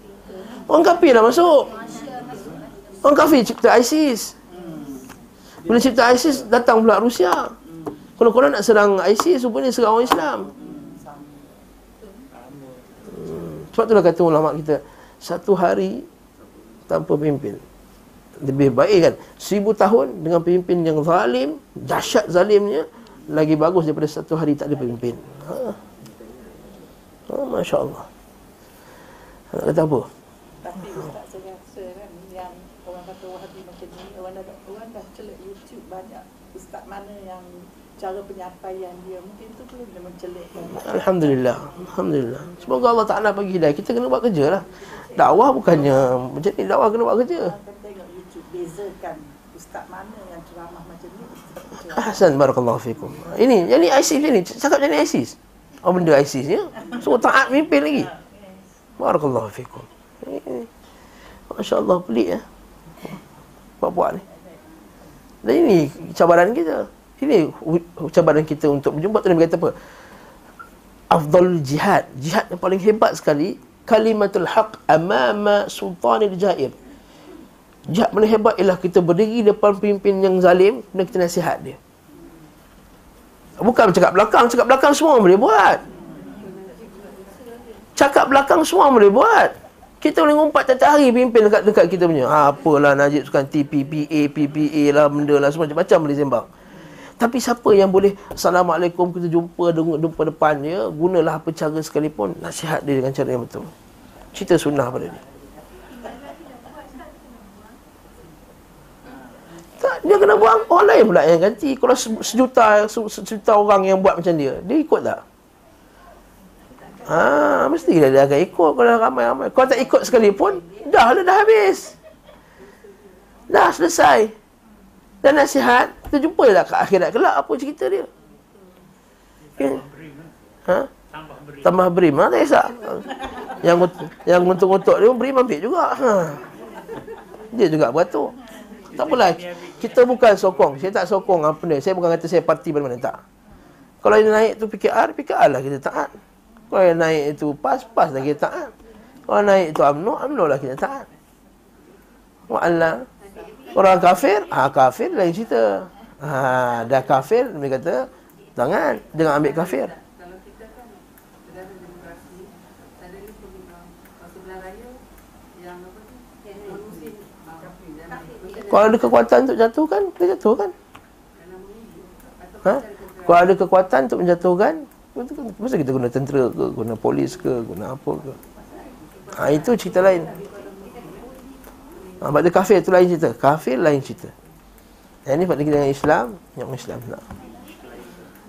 Speaker 1: Orang kafir dah masuk. Orang kafir cipta ISIS. Bila cipta ISIS datang pula Rusia. Kalau korang nak serang ISIS rupanya serang orang Islam. Hmm. Sebab itulah kata ulama kita satu hari tanpa pemimpin lebih baik kan seribu tahun dengan pemimpin yang zalim dahsyat zalimnya lagi bagus daripada satu hari tak ada pemimpin ha. ha Masya Allah nak kata apa
Speaker 4: tapi Ustaz saya rasa kan yang orang kata Wahabi macam ni orang dah, orang dah celik banyak Ustaz mana yang cara penyampaian dia. Mungkin tu perlu dia mencelikkan
Speaker 1: Alhamdulillah Alhamdulillah. Semoga Allah Ta'ala bagi hidayah. Kita kena buat kerja lah. Dakwah bukannya Macam ni dakwah kena buat kerja.
Speaker 4: Kita tengok YouTube Bezakan Ustaz mana yang ceramah macam ni
Speaker 1: Ahsan Barakallahu fikum. Ini Jadi ISIS ni Cakap jadi ISIS Apa benda ISIS ya? So taat mimpin lagi. Barakallahu fikum. Masya Allah pelik ya? Buat-buat ni Dan ini cabaran kita Ini cabaran kita untuk berjumpa tu Nabi kata apa Afdal jihad Jihad yang paling hebat sekali Kalimatul haq amama sultanil jair Jihad paling hebat ialah kita berdiri depan pemimpin yang zalim dan kita nasihat dia. Bukan cakap belakang, cakap belakang semua boleh buat. Cakap belakang semua boleh buat. Kita boleh ngumpat tiap hari pimpin dekat dekat kita punya. Ha, apalah Najib sukan TPPA, PPA lah, benda lah, semua macam-macam boleh sembang. Tapi siapa yang boleh Assalamualaikum kita jumpa jumpa depan dia Gunalah apa cara sekalipun Nasihat dia dengan cara yang betul Cerita sunnah pada dia Tak, dia kena buang orang lain pula yang ganti. Kalau sejuta sejuta orang yang buat macam dia, dia ikut tak? Ha, mesti dia, dia akan ikut kalau ramai-ramai. Kalau tak ikut sekalipun, dah lah dah habis. Dah selesai. Dan nasihat, kita jumpa lah kat akhirat kelak apa cerita dia. Okay. Ha? Tambah beri. Mana tak kisah. Yang yang untuk-untuk dia beri ambil juga. Ha. Dia juga beratur. Tak apalah. Kita bukan sokong. Saya tak sokong apa ni. Saya bukan kata saya parti mana-mana. Tak. Kalau yang naik tu PKR, PKR lah kita taat. Kalau yang naik itu PAS, PAS lah kita taat. Kalau naik itu UMNO, UMNO lah kita taat. Wa'ala. Orang kafir, ah kafir lain cerita. Ha, dah kafir, dia kata, jangan. Jangan ambil kafir. Kalau ada kekuatan untuk jatuhkan, kita jatuhkan. Ha? Kalau ada kekuatan untuk menjatuhkan, masa kita guna tentera ke, guna polis ke, guna apa ke. Ha, itu cerita lain. Ha, pada kafir itu lain cerita. Kafir lain cerita. Yang ini pada kita dengan Islam, yang Islam tak.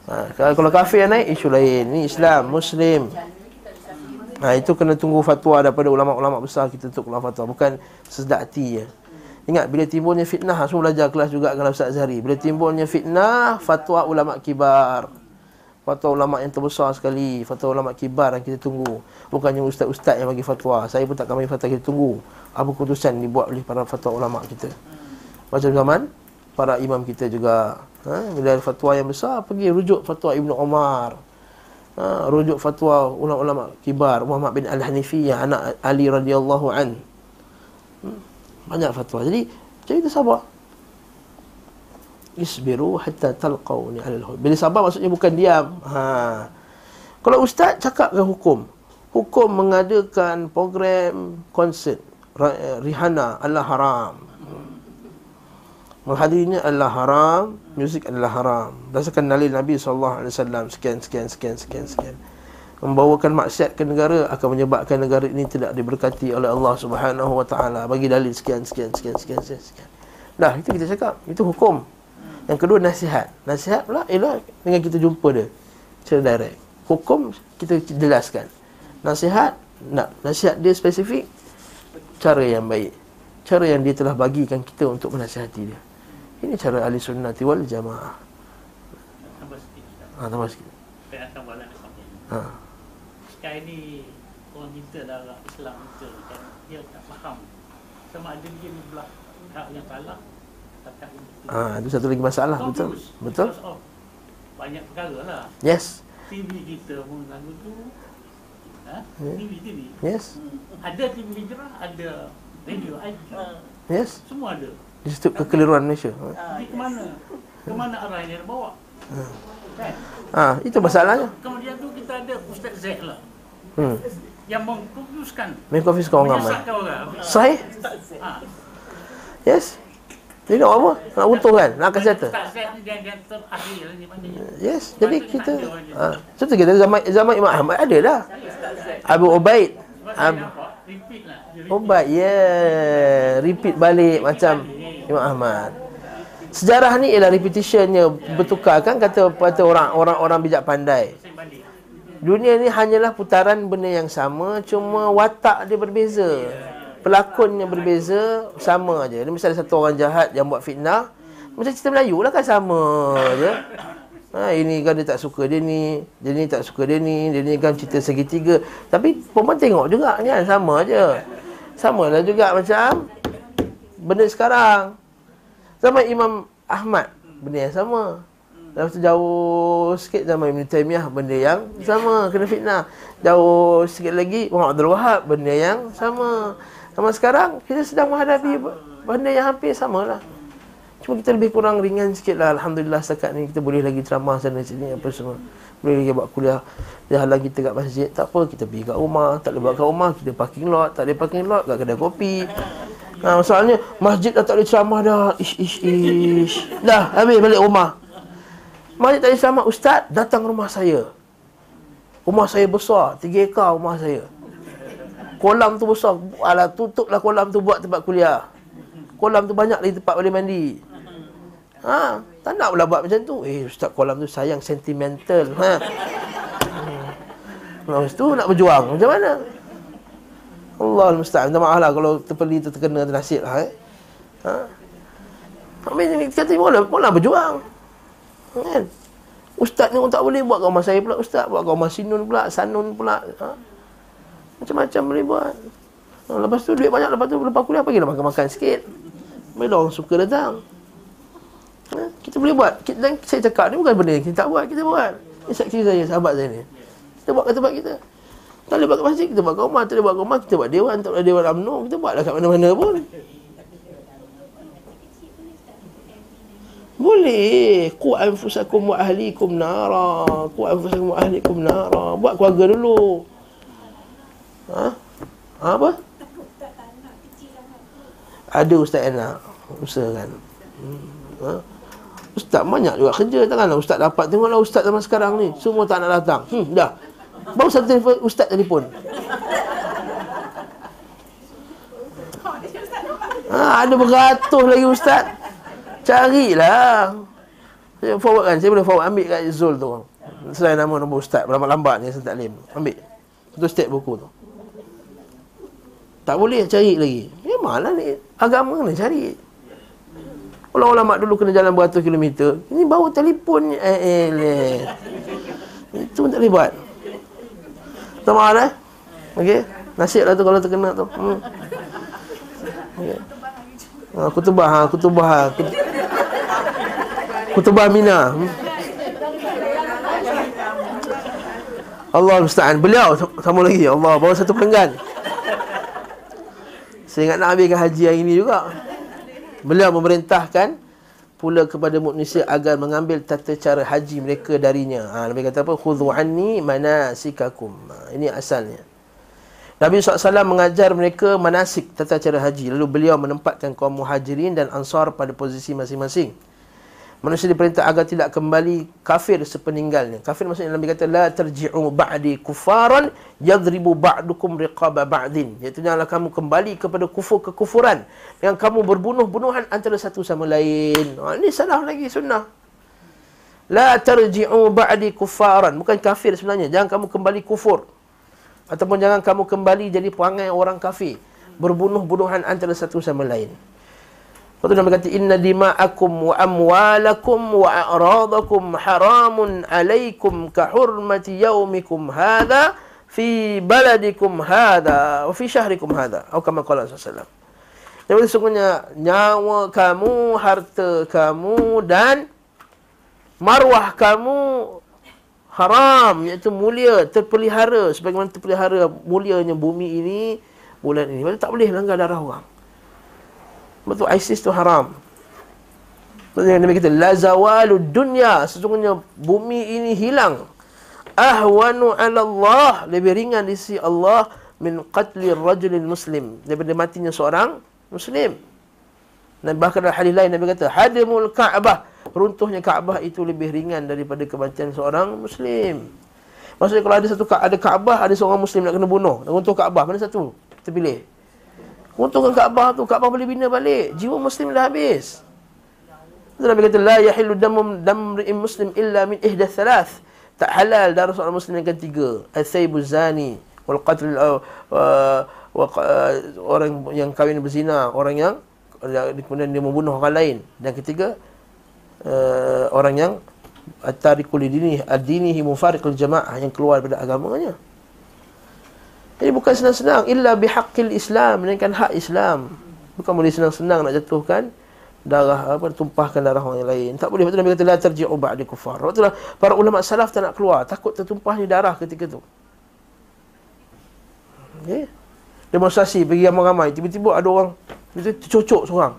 Speaker 1: Ha, kalau kafir yang naik, isu lain. Ini Islam, Muslim. Ha, itu kena tunggu fatwa daripada ulama-ulama besar kita untuk keluar fatwa. Bukan sesedak hati je. Ingat bila timbulnya fitnah Semua belajar kelas juga dengan Ustaz Zahri Bila timbulnya fitnah Fatwa ulama kibar Fatwa ulama yang terbesar sekali Fatwa ulama kibar yang kita tunggu Bukannya ustaz-ustaz yang bagi fatwa Saya pun takkan bagi fatwa kita tunggu Apa keputusan dibuat oleh para fatwa ulama kita Macam zaman Para imam kita juga ha? Bila ada fatwa yang besar Pergi rujuk fatwa Ibn Omar ha? Rujuk fatwa ulama-ulama kibar Muhammad bin Al-Hanifiyah Anak Ali radhiyallahu an. Hmm? banyak fatwa jadi jadi kita sabar isbiru hatta talqawni ala al bila sabar maksudnya bukan diam. Ha. Kalau ustaz cakapkan hukum? Hukum mengadakan program konsert Rihanna adalah haram. Menghadirinya adalah haram muzik adalah haram. Berdasarkan dalil Nabi SAW sekian sekian sekian sekian sekian. Membawakan maksiat ke negara akan menyebabkan negara ini tidak diberkati oleh Allah Subhanahu wa taala. Bagi dalil sekian sekian sekian sekian, sekian. dah itu kita cakap. Itu hukum yang kedua nasihat. Nasihat pula ialah dengan kita jumpa dia secara direct. Hukum kita jelaskan. Nasihat nak nasihat dia spesifik cara yang baik. Cara yang dia telah bagikan kita untuk menasihati dia. Ini cara ahli sunnati wal jamaah.
Speaker 3: Tambah sikit Ustaz.
Speaker 1: ha tambah sikit.
Speaker 3: Saya akan balik
Speaker 1: ha.
Speaker 3: Sekarang ni orang kita dalam Islam kita kan? Dia tak faham. Sama ada dia ni belah hak yang salah atau betul.
Speaker 1: Ha itu satu lagi masalah betul
Speaker 3: Confused
Speaker 1: betul
Speaker 3: because of Banyak perkara lah.
Speaker 1: yes
Speaker 3: TV kita pun lagu tu. Ha?
Speaker 1: Ya.
Speaker 3: TV TV.
Speaker 1: yes
Speaker 3: Ada TV hijrah, ada radio, ada.
Speaker 1: yes
Speaker 3: Semua ada.
Speaker 1: di situ kekeliruan Malaysia ha.
Speaker 3: Jadi ke mana? Ke mana arah yang dia bawa? Kan?
Speaker 1: ha itu masalahnya
Speaker 3: Kemudian tu kita ada Ustaz Zaid lah.
Speaker 1: hmm
Speaker 3: Yang
Speaker 1: confuse kau orang ramai
Speaker 3: Menyesatkan orang.
Speaker 1: Sahih
Speaker 3: Ha.
Speaker 1: Yes Jadi nak apa? Nak untung kan? Nak kesihatan
Speaker 3: maknanya.
Speaker 1: Yes Jadi kita ha. Contoh kita zaman, zaman Imam Ahmad ada dah Abu Ubaid Ab,
Speaker 3: lah.
Speaker 1: Ubaid Yeah Repeat balik macam Imam Ahmad Sejarah ni ialah repetitionnya bertukar kan kata kata orang orang orang bijak pandai. Dunia ni hanyalah putaran benda yang sama cuma watak dia berbeza. Pelakonnya berbeza sama. Dia mesti ada satu orang jahat yang buat fitnah. Macam cerita Melayu lah kan sama je. Ha, ini kan dia tak suka dia ni, dia ni tak suka dia ni, dia ni kan cerita segitiga. Tapi perempuan tengok juga kan sama aja. Sama lah juga macam benda sekarang. Zaman Imam Ahmad benda yang sama. Tu jauh sikit zaman Ibn Taymiyah benda yang sama kena fitnah. Jauh sikit lagi Muhammad Abdul Wahab benda yang sama. Sama sekarang kita sedang menghadapi benda yang hampir sama lah. Cuma kita lebih kurang ringan sikit lah. Alhamdulillah setakat ni kita boleh lagi ceramah sana sini apa semua. Boleh lagi buat kuliah. Dia halang kita kat masjid. Tak apa kita pergi kat rumah. Tak boleh buat kat rumah. Kita parking lot. Tak boleh parking lot kat kedai kopi. Ha, masalahnya masjid dah tak boleh ceramah dah. Ish, ish, ish. Dah habis balik rumah. Masjid tak boleh ceramah. Ustaz datang rumah saya. Rumah saya besar. Tiga ekar rumah saya. Kolam tu besar. Alah tutuplah kolam tu buat tempat kuliah. Kolam tu banyak lagi tempat boleh mandi. Ha, tak nak pula buat macam tu. Eh, ustaz kolam tu sayang sentimental. Ha. Hmm. Lepas tu nak berjuang. Macam mana? Allah musta'an. Minta maaf lah kalau terpeli tu terkena ternasib lah. Eh. Ha. Habis ni kata, mula, mula berjuang. Kan? Ustaz ni orang tak boleh buat kat rumah saya pula ustaz. Buat rumah Sinun pula, Sanun pula. Ha? Macam-macam boleh buat. Ha, lepas tu duit banyak, lepas tu lepas kuliah pergilah makan-makan sikit. Bila orang suka datang. Ha? Kita boleh buat. Dan saya cakap ni bukan benda kita tak buat, kita buat. Ini saksi saya, sahabat saya ni. Kita buat kat tempat kita. Tak boleh buat kat masjid, kita buat kat rumah. Tak boleh buat kat rumah, kita buat dewan. Tak boleh dewan UMNO, kita buatlah kat mana-mana pun. Boleh. Ku anfusakum wa ahlikum nara. Ku anfusakum wa ahlikum nara. Buat keluarga dulu. Ha? ha apa? Ada ustaz yang nak usahakan. Hmm. Ha? Ustaz banyak juga kerja takkanlah ustaz dapat tengoklah ustaz zaman sekarang ni semua tak nak datang. Hmm dah. Baru satu telefon ustaz telefon. Ha, ada beratus lagi ustaz. Carilah. Saya forward kan, saya boleh forward ambil kat Zul tu. Selain nama nombor ustaz, lambat-lambat ni saya taklim. Ambil. Satu step buku tu. Tak boleh cari lagi. Memanglah ni agama kena cari. Ulama-ulama dulu kena jalan beratus kilometer. Ini bawa telefon eh, eh, eh. Itu pun tak boleh buat. Tak maaf eh? Okey. Nasib lah tu kalau terkena tu. Hmm. Okay. Ha, kutubah, ha, kutubah. Ha, kut- kutubah Mina. Hmm. Allah musta'an. Beliau sama lagi. Allah bawa satu pelenggan. Saya ingat nak habiskan haji hari ini juga. Beliau memerintahkan pula kepada manusia agar mengambil tata cara haji mereka darinya. Ha, Nabi kata apa? Khudhu anni manasikakum. Ha, ini asalnya. Nabi SAW mengajar mereka manasik tata cara haji. Lalu beliau menempatkan kaum muhajirin dan ansar pada posisi masing-masing. Manusia diperintah agar tidak kembali kafir sepeninggalnya. Kafir maksudnya Nabi kata la tarji'u ba'di kufaran yadribu ba'dukum riqaba ba'din. Iaitu janganlah kamu kembali kepada kufur kekufuran yang kamu berbunuh-bunuhan antara satu sama lain. Ha, ini salah lagi sunnah. La tarji'u ba'di kufaran. Bukan kafir sebenarnya. Jangan kamu kembali kufur. Ataupun jangan kamu kembali jadi perangai orang kafir. Berbunuh-bunuhan antara satu sama lain. Lepas tu Nabi kata inna dima'akum wa amwalakum wa a'radakum haramun alaikum ka hurmati yaumikum hadha fi baladikum hadha wa fi syahrikum hadha. Atau kama qala sallallahu Jadi sesungguhnya nyawa kamu, harta kamu dan marwah kamu haram iaitu mulia terpelihara sebagaimana terpelihara mulianya bumi ini bulan ini. Maksudnya tak boleh langgar darah orang. Betul ISIS tu haram. Maksudnya Nabi kata la zawalu dunya sesungguhnya bumi ini hilang. Ahwanu 'ala Allah lebih ringan di sisi Allah min qatli rajulin muslim daripada matinya seorang muslim. Dan bahkan dalam hadis lain Nabi kata hadimul Ka'bah runtuhnya Kaabah itu lebih ringan daripada kematian seorang muslim. Maksudnya kalau ada satu ada Kaabah ada seorang muslim nak kena bunuh, nak runtuh Kaabah, mana satu? Kita pilih. Runtuhkan Kaabah tu, Kaabah boleh bina balik. Jiwa muslim dah habis. Itu Nabi kata la yahillu damu damri'in muslim illa min ihda thalath. Tak halal darah seorang muslim yang ketiga. Al-thaybu zani wal qatl uh, uh, uh, orang yang kahwin berzina, orang yang kemudian dia membunuh orang lain. Dan ketiga uh, orang yang at-tariqul dini ad-dinihi mufariqul jamaah yang keluar daripada agamanya. Ini bukan senang-senang illa bihaqqil Islam, melainkan hak Islam. Bukan boleh senang-senang nak jatuhkan darah apa tumpahkan darah orang lain. Tak boleh betul Nabi kata la tarji'u ba'di kufar. Waktu para ulama salaf tak nak keluar, takut tertumpah ni darah ketika tu. Okay. Demonstrasi pergi ramai-ramai, tiba-tiba ada orang itu tercocok seorang.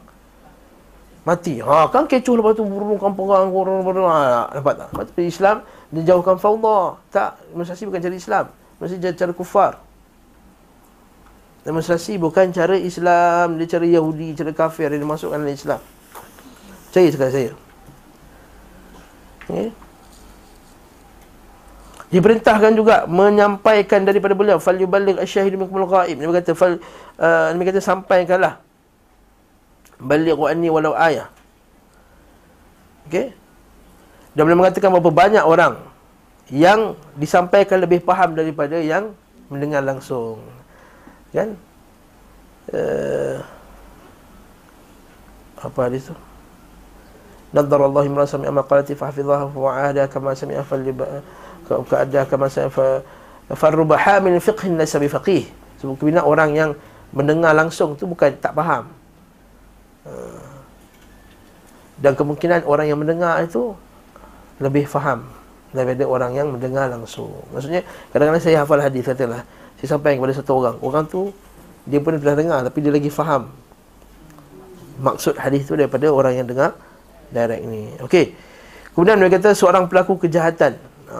Speaker 1: Mati. Ha, kan kecoh lepas tu burung kampung orang orang ha, nampak tak? Lepas tu Islam dia jauhkan fauda. Tak, demonstrasi bukan cari Islam. Mesti cara kufar. Demonstrasi bukan cara Islam, dia cara Yahudi, cara kafir yang dimasukkan dalam Islam. Percaya sekali saya. Okay. Diperintahkan juga menyampaikan daripada beliau fal yuballigh asy-syahid minkum al-ghaib. Dia kata fal uh, dia kata sampaikanlah. Balighu anni walau ayah. Okey. Dan boleh mengatakan berapa banyak orang yang disampaikan lebih faham daripada yang mendengar langsung kan? Uh, apa hadis tu? Nadhar Allah imran sami'a maqalati fa hafidhaha wa ahada kama sami'a fa ka ada kama sami'a fa farruba hamil fiqh laysa bi faqih. Sebab orang yang mendengar langsung tu bukan tak faham. Uh, dan kemungkinan orang yang mendengar itu lebih faham daripada orang yang mendengar langsung. Maksudnya kadang-kadang saya hafal hadis katalah saya sampai kepada satu orang. Orang tu Dia pun pernah dengar Tapi dia lagi faham. Maksud hadis tu daripada orang yang dengar Direct ni. Okey. Kemudian dia kata Seorang pelaku kejahatan. Ha,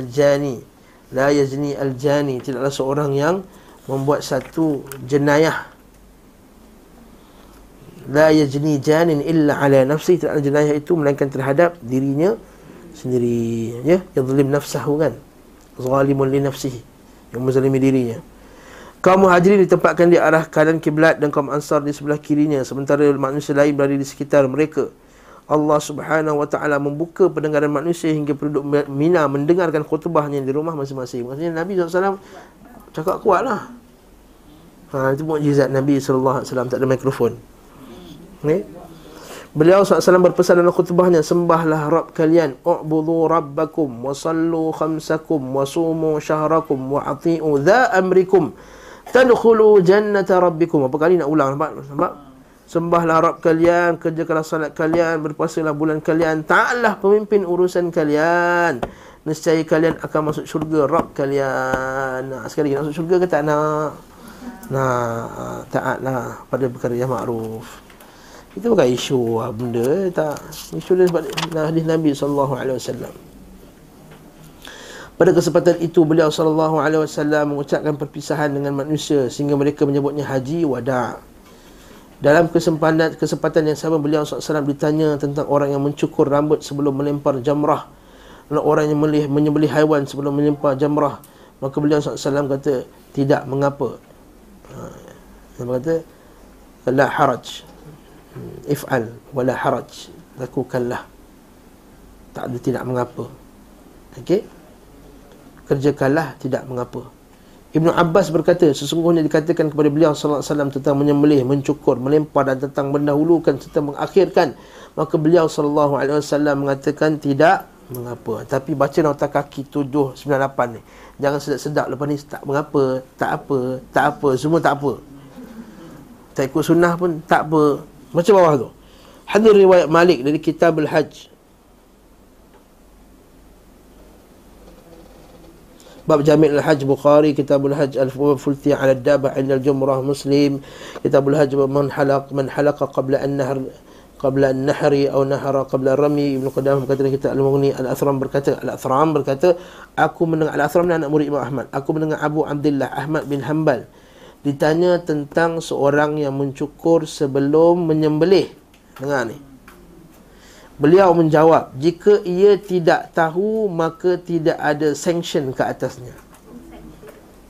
Speaker 1: Al-Jani. La yazni al-jani. Tidaklah seorang yang Membuat satu jenayah. La yazni janin illa ala nafsi. Tidaklah jenayah itu Melainkan terhadap dirinya Sendiri. Ya Yang zalim nafsahu kan. Zalimun li nafsihi yang menzalimi dirinya. Kaum muhajirin ditempatkan di arah kanan kiblat dan kaum ansar di sebelah kirinya sementara manusia lain berada di sekitar mereka. Allah Subhanahu wa taala membuka pendengaran manusia hingga penduduk Mina mendengarkan khutbahnya di rumah masing-masing. Maksudnya Nabi SAW cakap kuatlah. Ha itu mukjizat Nabi wasallam tak ada mikrofon. Ni. Beliau SAW berpesan dalam khutbahnya Sembahlah Rabb kalian U'budu Rabbakum Wa sallu khamsakum Wa sumu syahrakum Wa ati'u dha amrikum Tadkhulu jannata Rabbikum Apa kali nak ulang nampak? nampak? Sembahlah Rabb kalian Kerjakanlah salat kalian Berpuasalah bulan kalian Ta'lah pemimpin urusan kalian Nescaya kalian akan masuk syurga Rabb kalian nah, Sekali lagi nak masuk syurga ke tak nak? Nah, taatlah pada perkara yang makruf. Itu bukan isu lah benda tak. Isu dia hadis Nabi sallallahu alaihi wasallam. Pada kesempatan itu beliau sallallahu alaihi wasallam mengucapkan perpisahan dengan manusia sehingga mereka menyebutnya haji wada. dalam kesempatan kesempatan yang sama beliau SAW ditanya tentang orang yang mencukur rambut sebelum melempar jamrah dan orang yang melih, menyembelih haiwan sebelum melempar jamrah maka beliau SAW kata tidak mengapa ha, dia kata la haraj if'al wala haraj. Lakukanlah. Tak ada tidak mengapa. Okey? Kerjakanlah tidak mengapa. Ibnu Abbas berkata sesungguhnya dikatakan kepada beliau sallallahu alaihi wasallam tentang menyembelih, mencukur, melempar dan tentang mendahulukan serta mengakhirkan maka beliau sallallahu alaihi wasallam mengatakan tidak mengapa. Tapi baca nota kaki 798 ni. Jangan sedap-sedap lepas ni tak mengapa tak apa tak apa semua tak apa. Tak ikut sunnah pun tak apa macam bawah tu. Hadir riwayat Malik dari kitab al-Hajj bab Jami' al-Hajj Bukhari Kitabul Hajj al-Fulti ala dabah inda al-Jumrah Muslim. Kitabul Hajj man halaq man halaqa qabla an nahr qabla an nahri atau nahara qabla rami Ibnu Qudamah berkata kitab Al-Mughni Al-Athram berkata Al-Athram berkata aku mendengar Al-Athram ni anak murid Imam Ahmad. Aku mendengar Abu Abdullah Ahmad bin Hanbal ditanya tentang seorang yang mencukur sebelum menyembelih dengar ni Beliau menjawab, jika ia tidak tahu maka tidak ada sanction ke atasnya.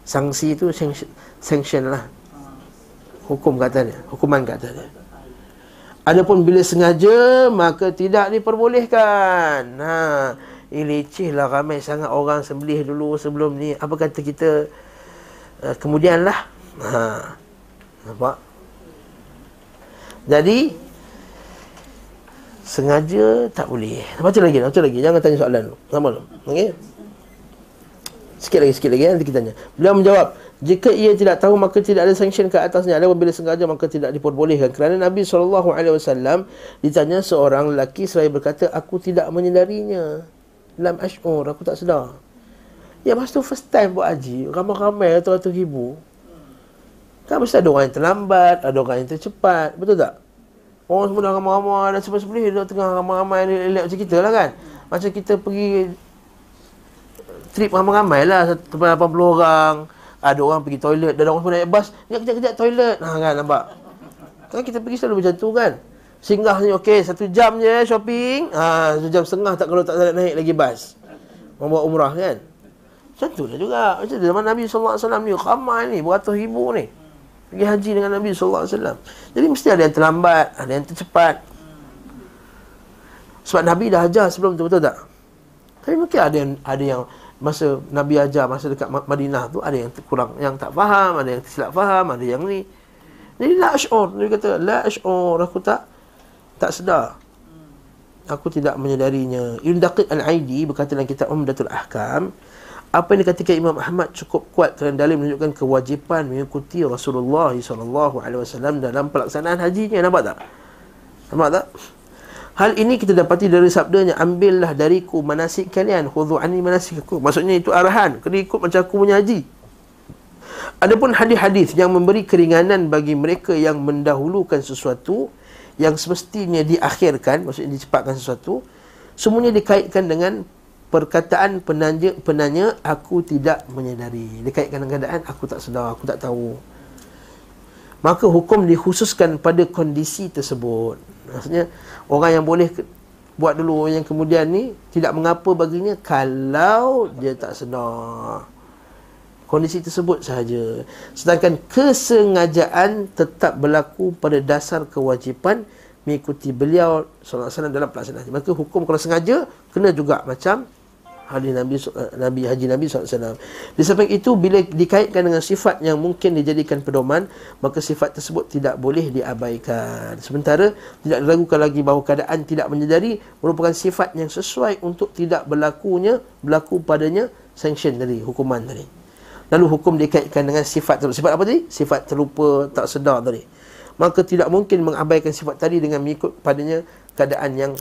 Speaker 1: Sanksi itu sanction, sanction lah. Hukum katanya, hukuman katanya. Adapun bila sengaja maka tidak diperbolehkan. Ha, ini leceh lah ramai sangat orang sembelih dulu sebelum ni. Apa kata kita uh, kemudian lah. Ha, nampak? Jadi Sengaja tak boleh. Baca lagi, baca lagi. Jangan tanya soalan dulu Sama dulu Okey? Sikit lagi, sikit lagi Nanti kita tanya. Beliau menjawab Jika ia tidak tahu Maka tidak ada sanction ke atasnya. Ada bila sengaja Maka tidak diperbolehkan. Kerana Nabi SAW Ditanya seorang lelaki Seraya berkata Aku tidak menyedarinya. Dalam ash'ur Aku tak sedar. Ya masa tu first time buat haji Ramai-ramai Ratus-ratus ribu Kan mesti ada orang yang terlambat Ada orang yang tercepat. Betul tak? Orang semua dah ramai-ramai dan sebab-sebab Dia tengah ramai-ramai elok macam kita lah kan. Macam kita pergi Trip ramai-ramai lah 80 orang Ada orang pergi toilet Dan orang semua naik bas Kejap-kejap toilet. Ha, kan nampak? Kan kita pergi selalu macam tu kan. Singgah ni okey Satu jam je shopping. Ha, Satu jam setengah tak kalau tak naik lagi bas. Membawa umrah kan. Macam tu lah juga. Macam tu. Zaman Nabi SAW ni Ramai ni Beratus ribu ni pergi haji dengan Nabi SAW Jadi mesti ada yang terlambat Ada yang tercepat. Sebab Nabi dah ajar sebelum tu betul tak? Tapi mungkin ada yang ada yang Masa Nabi ajar Masa dekat Madinah tu Ada yang kurang Yang tak faham Ada yang silap faham Ada yang ni. Jadi la ash'ur Dia kata La ash'ur Aku tak Tak sedar. Aku tidak menyedarinya. Ibn Daqiq Al-Aidi Berkata dalam kitab Umdatul Ahkam apa yang dikatakan Imam Ahmad cukup kuat kerana dalil menunjukkan kewajipan mengikuti Rasulullah SAW dalam pelaksanaan hajinya. Nampak tak? Nampak tak? Hal ini kita dapati dari sabdanya Ambillah dariku manasik kalian Khudu'ani manasik aku Maksudnya itu arahan Kena ikut macam aku punya haji Adapun hadis-hadis yang memberi keringanan bagi mereka yang mendahulukan sesuatu Yang semestinya diakhirkan Maksudnya dicepatkan sesuatu Semuanya dikaitkan dengan perkataan penanya, penanya aku tidak menyedari dikaitkan dengan keadaan aku tak sedar aku tak tahu. Maka hukum dikhususkan pada kondisi tersebut. Maksudnya orang yang boleh buat dulu yang kemudian ni tidak mengapa baginya kalau dia tak sedar. Kondisi tersebut sahaja. Sedangkan kesengajaan tetap berlaku pada dasar kewajipan mengikuti beliau wasallam dalam pelaksanaan. Maka hukum kalau sengaja kena juga macam hadis Nabi eh, Nabi Haji Nabi SAW. Di samping itu bila dikaitkan dengan sifat yang mungkin dijadikan pedoman, maka sifat tersebut tidak boleh diabaikan. Sementara tidak diragukan lagi bahawa keadaan tidak menyedari merupakan sifat yang sesuai untuk tidak berlakunya berlaku padanya sanction tadi, hukuman tadi. Lalu hukum dikaitkan dengan sifat tersebut. Sifat apa tadi? Sifat terlupa, tak sedar tadi. Maka tidak mungkin mengabaikan sifat tadi dengan mengikut padanya keadaan yang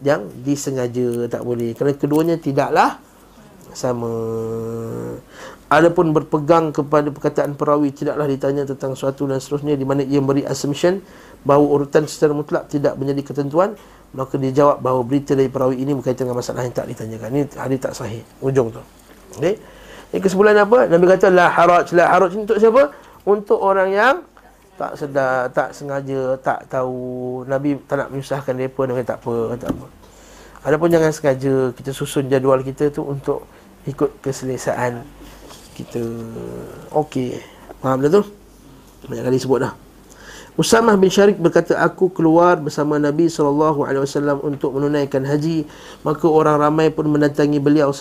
Speaker 1: yang disengaja tak boleh. Kerana keduanya tidaklah sama. Adapun berpegang kepada perkataan perawi tidaklah ditanya tentang suatu dan seterusnya di mana ia memberi assumption bahawa urutan secara mutlak tidak menjadi ketentuan maka dia jawab bahawa berita dari perawi ini berkaitan dengan masalah yang tak ditanyakan. Ini hadis tak sahih. Ujung tu. Okey? Ini kesimpulan apa? Nabi kata la haraj la haraj untuk siapa? Untuk orang yang tak sedar, tak sengaja, tak tahu. Nabi tak nak menyusahkan mereka Nabi tak apa, tak apa. Adapun jangan sengaja kita susun jadual kita tu untuk ikut keselesaan kita. Okey. Faham dah tu? Banyak kali sebut dah Usamah bin Syarik berkata aku keluar bersama Nabi wasallam untuk menunaikan haji. Maka orang ramai pun mendatangi beliau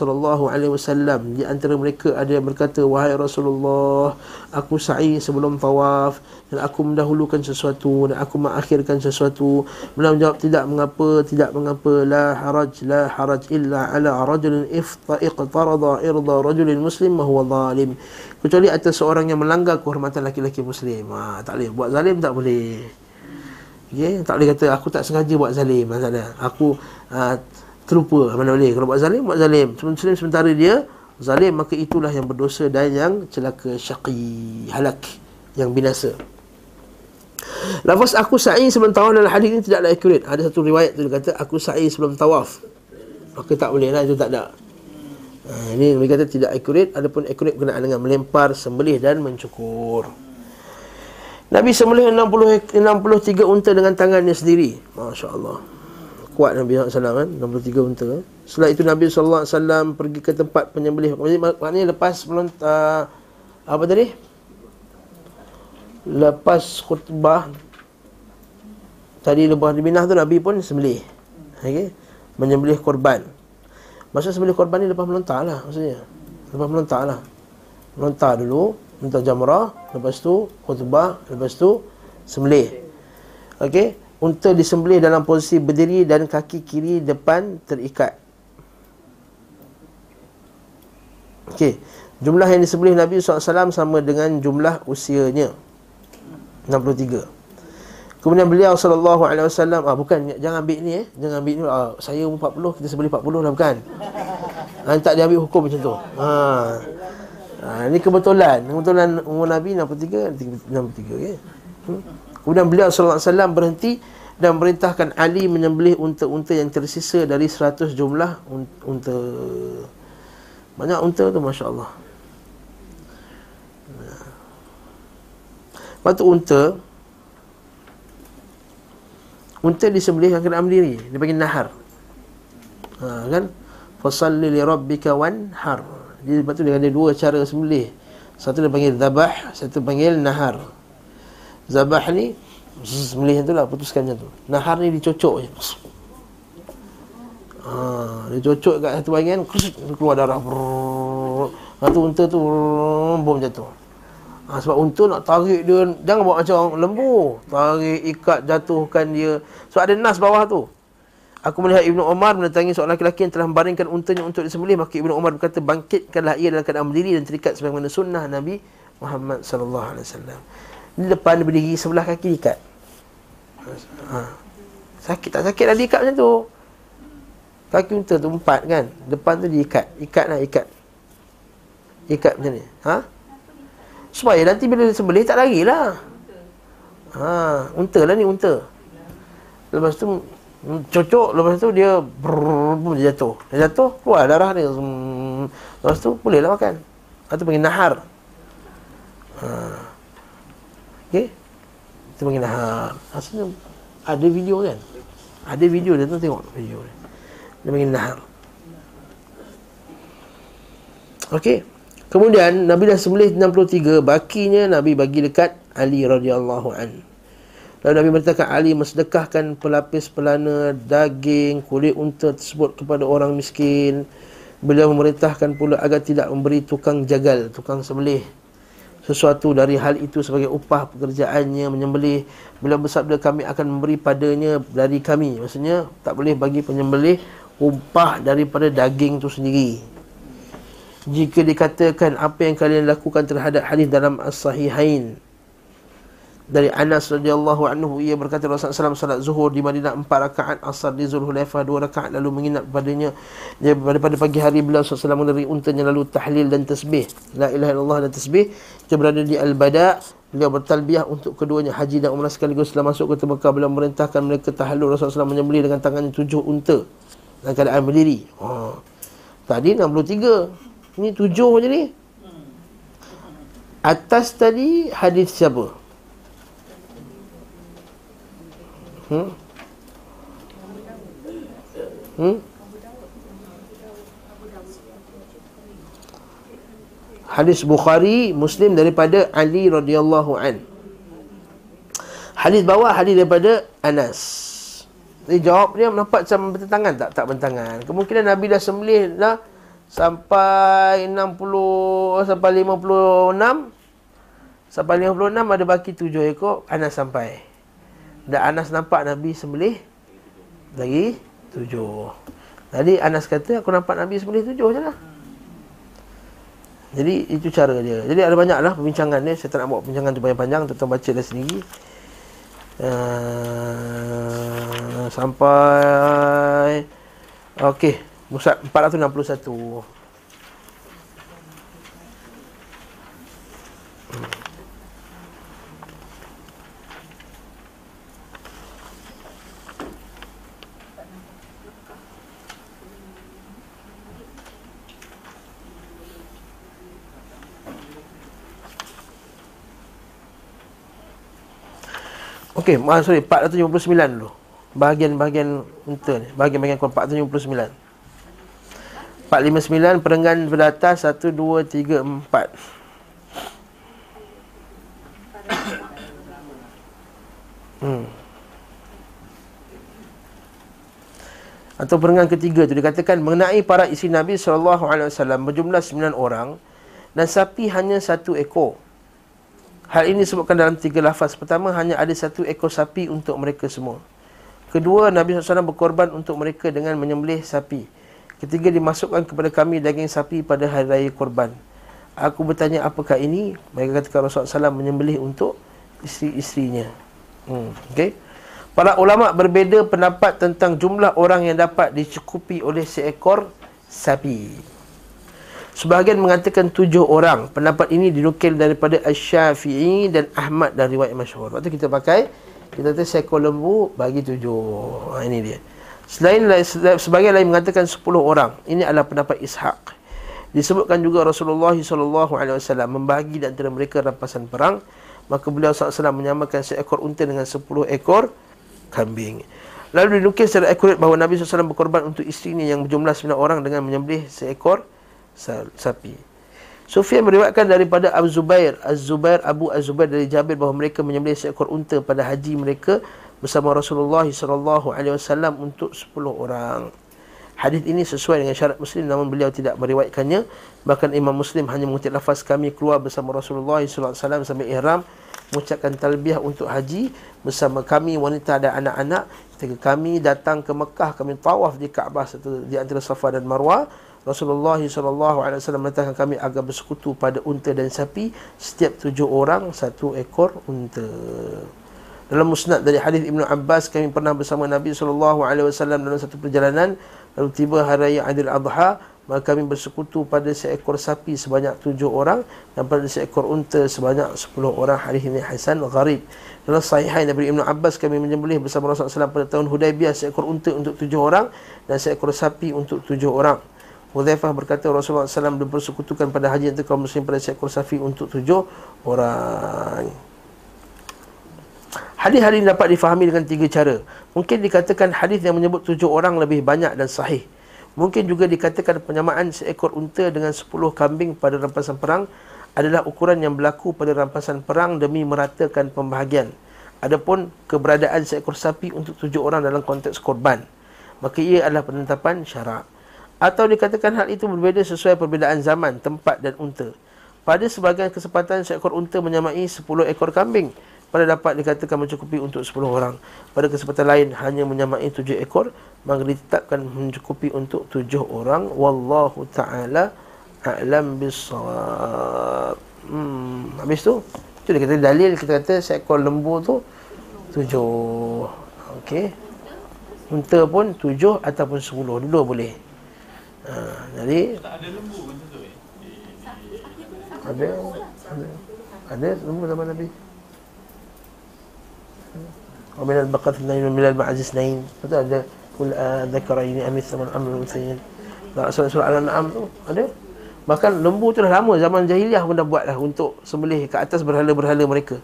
Speaker 1: wasallam. Di antara mereka ada yang berkata wahai Rasulullah aku sa'i sebelum tawaf dan aku mendahulukan sesuatu dan aku mengakhirkan sesuatu beliau menjawab tidak mengapa tidak mengapa. La haraj la haraj illa ala rajulin ifta iqtarada irda rajulin muslim ma huwa zalim kecuali atas seorang yang melanggar kehormatan laki-laki muslim. Ha, tak boleh. Buat zalim tak boleh. Okay? tak boleh kata aku tak sengaja buat zalim. Masalah aku uh, terlupa. Mana boleh? Kalau buat zalim buat zalim. Muslim sementara dia zalim maka itulah yang berdosa dan yang celaka syaqi halak yang binasa. Lafaz aku sa'i sebelum tawaf dalam hadis ini tidaklah akurat. Ada satu riwayat tu kata aku sa'i sebelum tawaf. Maka tak boleh lah itu tak ada. Ha, ini mereka kata tidak akurat. Adapun akurat berkenaan dengan melempar, sembelih dan mencukur. Nabi sembelih 60 63 unta dengan tangannya sendiri. Masya-Allah. Kuat Nabi SAW kan 63 unta? Setelah itu Nabi SAW pergi ke tempat penyembelih Maknanya lepas melontar Apa tadi? lepas khutbah tadi lepas di Minah tu Nabi pun sembelih. Okey. Menyembelih korban. Masa sembelih korban ni lepas melontar lah maksudnya. Lepas melontar lah. Melontar dulu, melontar jamrah, lepas tu khutbah, lepas tu sembelih. Okey. Unta disembelih dalam posisi berdiri dan kaki kiri depan terikat. Okey. Jumlah yang disembelih Nabi SAW sama dengan jumlah usianya. 63 Kemudian beliau sallallahu alaihi wasallam ah bukan jangan ambil ni eh jangan ambil ni ah, saya umur 40 kita sebeli 40 lah bukan. Ha, tak dia ambil hukum macam tu. Ha. Ha ni kebetulan kebetulan umur Nabi 63 63 okey. Hmm. Kemudian beliau sallallahu alaihi wasallam berhenti dan merintahkan Ali menyembelih unta-unta yang tersisa dari 100 jumlah unta banyak unta tu masya-Allah. Tu unta Unta disembelih yang kena berdiri Dia panggil nahar. Ha, Kan? Fasalli li rabbika wanhar. Jadi lepas tu dia ada dua cara sembelih. Satu dia panggil zabah Satu panggil nahar. Zabah ni Sembelih tu lah putuskan macam tu. Nahar ni dicocok je. Ha, Dia cocok kat satu bahagian Keluar darah. Lepas tu unta tu Bom jatuh Ha, sebab unta nak tarik dia Jangan buat macam lembu. Tarik, ikat, jatuhkan dia. Sebab ada nas bawah tu. Aku melihat Ibnu Umar mendatangi seorang lelaki yang telah membaringkan untanya untuk disembelih. Maka Ibnu Umar berkata Bangkitkanlah ia dalam keadaan berdiri dan terikat Sebagaimana sunnah Nabi Muhammad Sallallahu Alaihi Wasallam. Di depan dia berdiri sebelah kaki diikat. Ha. Sakit tak sakit dah diikat macam tu? Kaki unta tu empat kan? Depan tu diikat. Ikat lah ikat. Ikat macam ni. Ha? Supaya nanti bila dia sembelih tak lari lah. Ha, Unta lah ni unta. Lepas tu Cocok. Lepas tu dia brrr, Dia jatuh. Dia jatuh Keluar darah dia. Lepas tu boleh lah makan. Itu panggil nahar. Ha. Okay Itu panggil nahar. Asalnya Ada video kan? Ada video dia tu tengok video dia. Dia panggil nahar. Okay Kemudian Nabi dah sembelih 63 Bakinya Nabi bagi dekat Ali radhiyallahu an. Lalu Nabi merintahkan Ali Mensedekahkan pelapis pelana Daging, kulit unta tersebut Kepada orang miskin. Beliau memerintahkan pula agar tidak memberi tukang jagal Tukang sembelih. Sesuatu dari hal itu sebagai upah pekerjaannya Menyembelih. Beliau bersabda kami akan memberi padanya Dari kami. Maksudnya tak boleh bagi penyembelih Upah daripada daging itu sendiri jika dikatakan apa yang kalian lakukan terhadap hadis dalam as-sahihain dari Anas radhiyallahu anhu ia berkata Rasulullah SAW salat zuhur di Madinah empat rakaat asar di Zulhulaifah dua rakaat lalu menginap padanya dia pada, pagi hari beliau SAW menerik untanya lalu tahlil dan tasbih. La ilaha illallah dan tasbih. Dia berada di Al-Bada. Beliau bertalbiah untuk keduanya haji dan umrah sekaligus. Setelah masuk ke Mekah beliau merintahkan mereka tahallul Rasulullah SAW menyembelih dengan tangannya tujuh unta. Dalam keadaan berdiri. Oh. tadi 63 ini tujuh je ni Atas tadi hadis siapa? Hmm? Hmm? Hadis Bukhari Muslim daripada Ali radhiyallahu an. Hadis bawah hadis daripada Anas. Jadi jawab dia nampak macam bertentangan tak? Tak bertentangan. Kemungkinan Nabi dah sembelih dah sampai 60 sampai 56 sampai 56 ada baki 7 ekor Anas sampai. Dan Anas nampak Nabi sembelih lagi 7. Jadi Anas kata aku nampak Nabi sembelih 7 je lah. Jadi itu cara dia. Jadi ada banyaklah perbincangan ni. Saya tak nak buat perbincangan tu panjang-panjang. Tuan-tuan baca dah sendiri. Uh, sampai Okey, Musab 461. Okey, maaf sorry, 459 dulu. Bahagian-bahagian unta ni. Bahagian-bahagian kuat 459. 459 perenggan beratas 1 2 3 4. Hmm. Atau perenggan ketiga tu dikatakan mengenai para isteri Nabi sallallahu alaihi wasallam berjumlah 9 orang dan sapi hanya satu ekor. Hal ini disebutkan dalam tiga lafaz. Pertama, hanya ada satu ekor sapi untuk mereka semua. Kedua, Nabi SAW berkorban untuk mereka dengan menyembelih sapi. Ketiga, dimasukkan kepada kami daging sapi pada hari raya korban. Aku bertanya, apakah ini? Mereka kata Rasulullah SAW menyembelih untuk isteri-isterinya. Hmm. Okay? Para ulama berbeza pendapat tentang jumlah orang yang dapat dicukupi oleh seekor sapi. Sebahagian mengatakan tujuh orang. Pendapat ini dinukil daripada Asy-Syafi'i dan Ahmad dan riwayat masyhur. Waktu kita pakai kita kata seekor lembu bagi tujuh. Ha, ini dia. Selain sebagian lain mengatakan sepuluh orang. Ini adalah pendapat Ishaq. Disebutkan juga Rasulullah SAW membagi di antara mereka rampasan perang. Maka beliau SAW menyamakan seekor unta dengan sepuluh ekor kambing. Lalu dinukil secara akurat bahawa Nabi SAW berkorban untuk isteri ini yang berjumlah sembilan orang dengan menyembelih seekor sapi. Sufyan meriwayatkan daripada Abu Zubair, Az-Zubair Abu Az-Zubair dari Jabir bahawa mereka menyembelih seekor unta pada haji mereka bersama Rasulullah sallallahu alaihi wasallam untuk 10 orang. Hadis ini sesuai dengan syarat Muslim namun beliau tidak meriwayatkannya. Bahkan Imam Muslim hanya mengutip lafaz kami keluar bersama Rasulullah sallallahu alaihi wasallam sampai ihram mengucapkan talbiyah untuk haji bersama kami wanita dan anak-anak ketika kami datang ke Mekah kami tawaf di Kaabah di antara Safa dan Marwah Rasulullah SAW mengatakan kami agar bersekutu pada unta dan sapi setiap tujuh orang satu ekor unta. Dalam musnad dari hadis Ibnu Abbas kami pernah bersama Nabi SAW dalam satu perjalanan. Lalu tiba hari raya Aidil Adha maka kami bersekutu pada seekor sapi sebanyak tujuh orang dan pada seekor unta sebanyak sepuluh orang. Hadis ini hasan gharib. Dalam sahihain dari Ibnu Abbas kami menyembelih bersama Rasulullah SAW pada tahun Hudaibiyah seekor unta untuk tujuh orang dan seekor sapi untuk tujuh orang. Hudzaifah berkata Rasulullah SAW bersekutukan pada haji itu kaum muslim pada seekor safi untuk tujuh orang. Hadis-hadis dapat difahami dengan tiga cara. Mungkin dikatakan hadis yang menyebut tujuh orang lebih banyak dan sahih. Mungkin juga dikatakan penyamaan seekor unta dengan sepuluh kambing pada rampasan perang adalah ukuran yang berlaku pada rampasan perang demi meratakan pembahagian. Adapun keberadaan seekor sapi untuk tujuh orang dalam konteks korban. Maka ia adalah penetapan syarak. Atau dikatakan hal itu berbeza sesuai perbezaan zaman, tempat dan unta. Pada sebagian kesempatan seekor unta menyamai 10 ekor kambing. Pada dapat dikatakan mencukupi untuk 10 orang. Pada kesempatan lain hanya menyamai 7 ekor. Maka ditetapkan mencukupi untuk 7 orang. Wallahu ta'ala a'lam bisawab. Hmm, habis tu? Itu dia kata dalil kita kata seekor lembu tu 7. Okey. Unta pun 7 ataupun 10. Dua boleh. Ha, jadi tak ada lembu pun tu eh. Ada, ada. Ada lembu zaman Nabi. Wa min al-ma'aziz thnayn. Betul ada kul dzakaraini amis sama amrul sayyid. Tak surah, surah Al-An'am tu ada. Bahkan lembu tu dah lama zaman jahiliah pun dah buat dah untuk sembelih ke atas berhala-berhala mereka.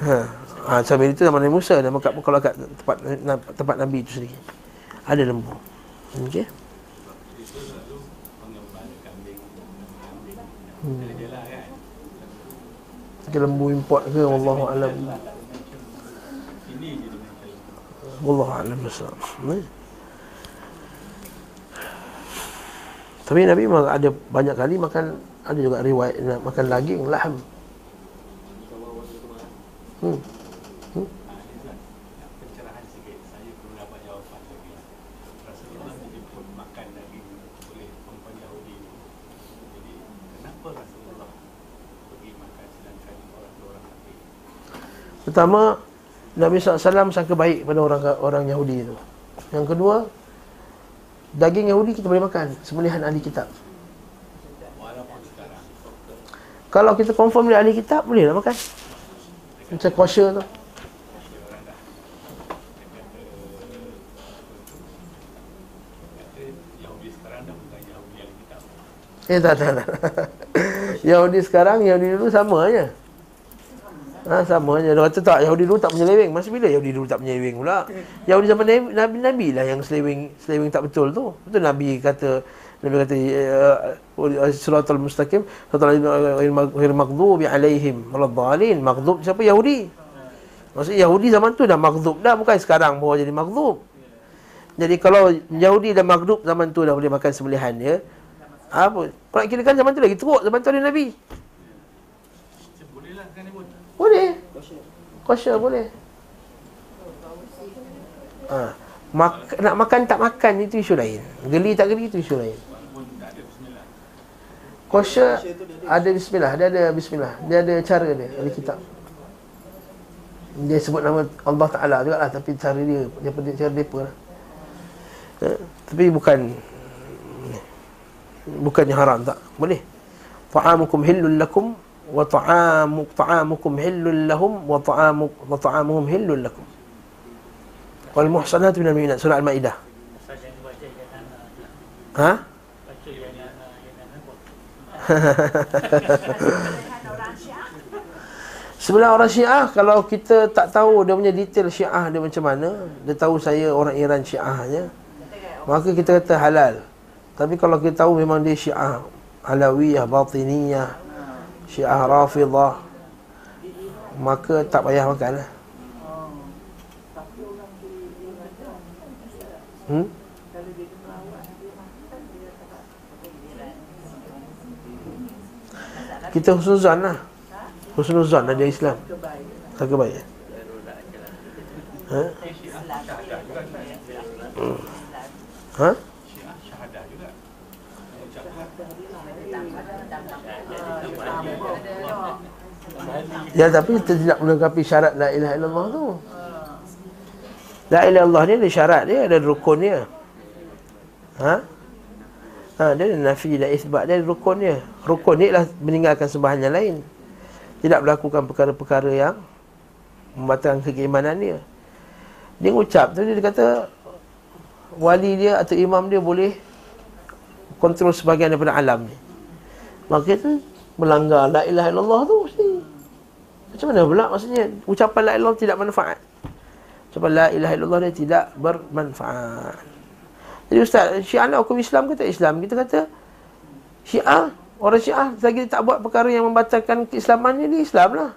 Speaker 1: Ha. Ha, sambil itu zaman Nabi Musa dan kat, kalau kat tempat tempat Nabi itu sendiri. Ada lembu. Okey. Hmm. Lembu import ke wallahu alam. Wallahu alam besar. Tapi Nabi memang ada banyak kali makan ada juga riwayat makan daging laham. Hmm. Pertama Nabi SAW sangka baik pada orang orang Yahudi itu. Yang kedua Daging Yahudi kita boleh makan Sembelihan ahli kitab. Kalau kita confirm dia ahli kitab Boleh lah makan. Macam kosher tu. Eh tak tak tak. Yahudi sekarang Yahudi dulu sama aja Ha, sama je. Dia kata tak, Yahudi dulu tak menyeleweng. Masa bila Yahudi dulu tak menyeleweng pula? Yahudi zaman Nabi, Nabi lah yang seleweng, seleweng tak betul tu. Betul Nabi kata, Nabi kata, uh, suratul mustaqim, suratul al maghdubi alaihim, waladhalin. Maghdub siapa? Yahudi. Maksudnya Yahudi zaman tu dah maghdub dah. Bukan sekarang baru jadi maghdub. Jadi kalau Yahudi dah maghdub zaman tu dah boleh makan sembelihan dia. Apa? Kalau kira kan zaman tu lagi teruk. Zaman tu ada Nabi. Boleh. Kosher boleh. Ha. Mak- nak makan tak makan itu isu lain. Geli tak geli itu isu lain. Kosher ada bismillah, dia ada bismillah. Dia ada cara dia, ada kitab. Dia sebut nama Allah Taala juga lah tapi cara dia dia pada cara depa lah. Ha. tapi bukan bukannya haram tak. Boleh. Ta'amukum hillul lakum wa ta'amu ta'amukum hillul lahum wa ta'amu wa ta'amuhum hillul lakum. Wal muhsanatu minal mu'minat surah Al-Maidah. Ha? Sebelah orang Syiah Kalau kita tak tahu Dia punya detail Syiah dia macam mana Dia tahu saya orang Iran Syiahnya Maka kita kata halal Tapi kalau kita tahu memang dia Syiah Alawiyah, Batiniyah Syiah Rafidah Maka tak payah makan lah Hmm? Kita husnuzan lah Husnuzan ada Islam Tak kebaik Ha? Hmm. Ha? Ya tapi tidak melengkapi syarat la ilaha illallah tu. La ilaha illallah ni ada syarat dia, ada rukun dia. Ha? Ha, dia ada nafi dan isbat dia ada rukun dia. Rukun ni ialah meninggalkan sembahan yang lain. Tidak melakukan perkara-perkara yang membatalkan keimanan dia. Dia ucap tu dia kata wali dia atau imam dia boleh kontrol sebahagian daripada alam ni. Maka itu melanggar la ilaha illallah tu. Macam mana pula maksudnya ucapan la ilaha tidak manfaat. Ucapan la ilaha illallah dia tidak bermanfaat. Jadi ustaz, Syiah nak hukum Islam ke tak Islam? Kita kata Syiah, orang Syiah lagi tak buat perkara yang membatalkan keislamannya di Islam lah.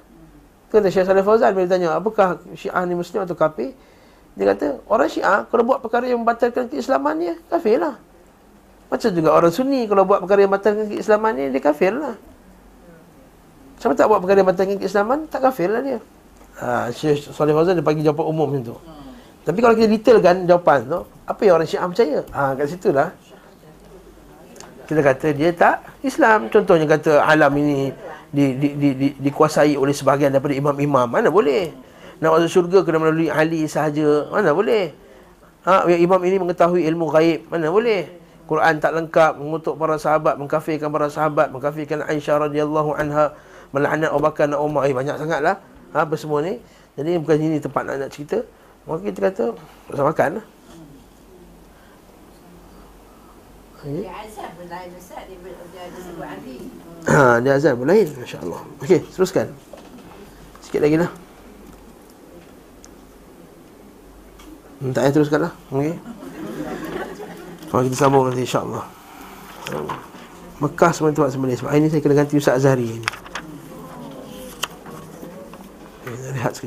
Speaker 1: Kata Syekh Saleh Fauzan bila tanya, apakah Syiah ni muslim atau kafir? Dia kata, orang Syiah kalau buat perkara yang membatalkan keislamannya, kafir lah. Macam juga orang Sunni kalau buat perkara yang membatalkan keislamannya, dia kafir lah. Siapa tak buat perkara yang membatalkan keislaman, tak kafir lah dia. Ha, Syekh Saleh Fauzan dia bagi jawapan umum macam tu. Hmm. Tapi kalau kita detailkan jawapan tu, apa yang orang Syiah percaya? Ha, kat situ lah. Kita kata dia tak Islam. Contohnya kata alam ini di, di, di, di, dikuasai oleh sebahagian daripada imam-imam. Mana boleh? Nak masuk syurga kena melalui ahli sahaja. Mana boleh? Ha, imam ini mengetahui ilmu gaib. Mana boleh? Quran tak lengkap mengutuk para sahabat, mengkafirkan para sahabat, mengkafirkan Aisyah radhiyallahu anha, melaknat Abu Bakar dan Umar. Eh, banyak sangatlah. Ha, apa semua ni. Jadi bukan ini tempat nak, nak cerita. Maka kita kata, tak makan lah. Okay. Dia azan pun lain Ustaz Dia, dia, dia sebut Ali Ha, dia azan pun lain Masya Allah Okey, teruskan Sikit lagi lah Hmm, tak payah teruskan lah okay. Kalau kita sambung nanti insyaAllah Mekah sebenarnya tempat sembelih Sebab hari ni saya kena ganti Ustaz Azhari ni that's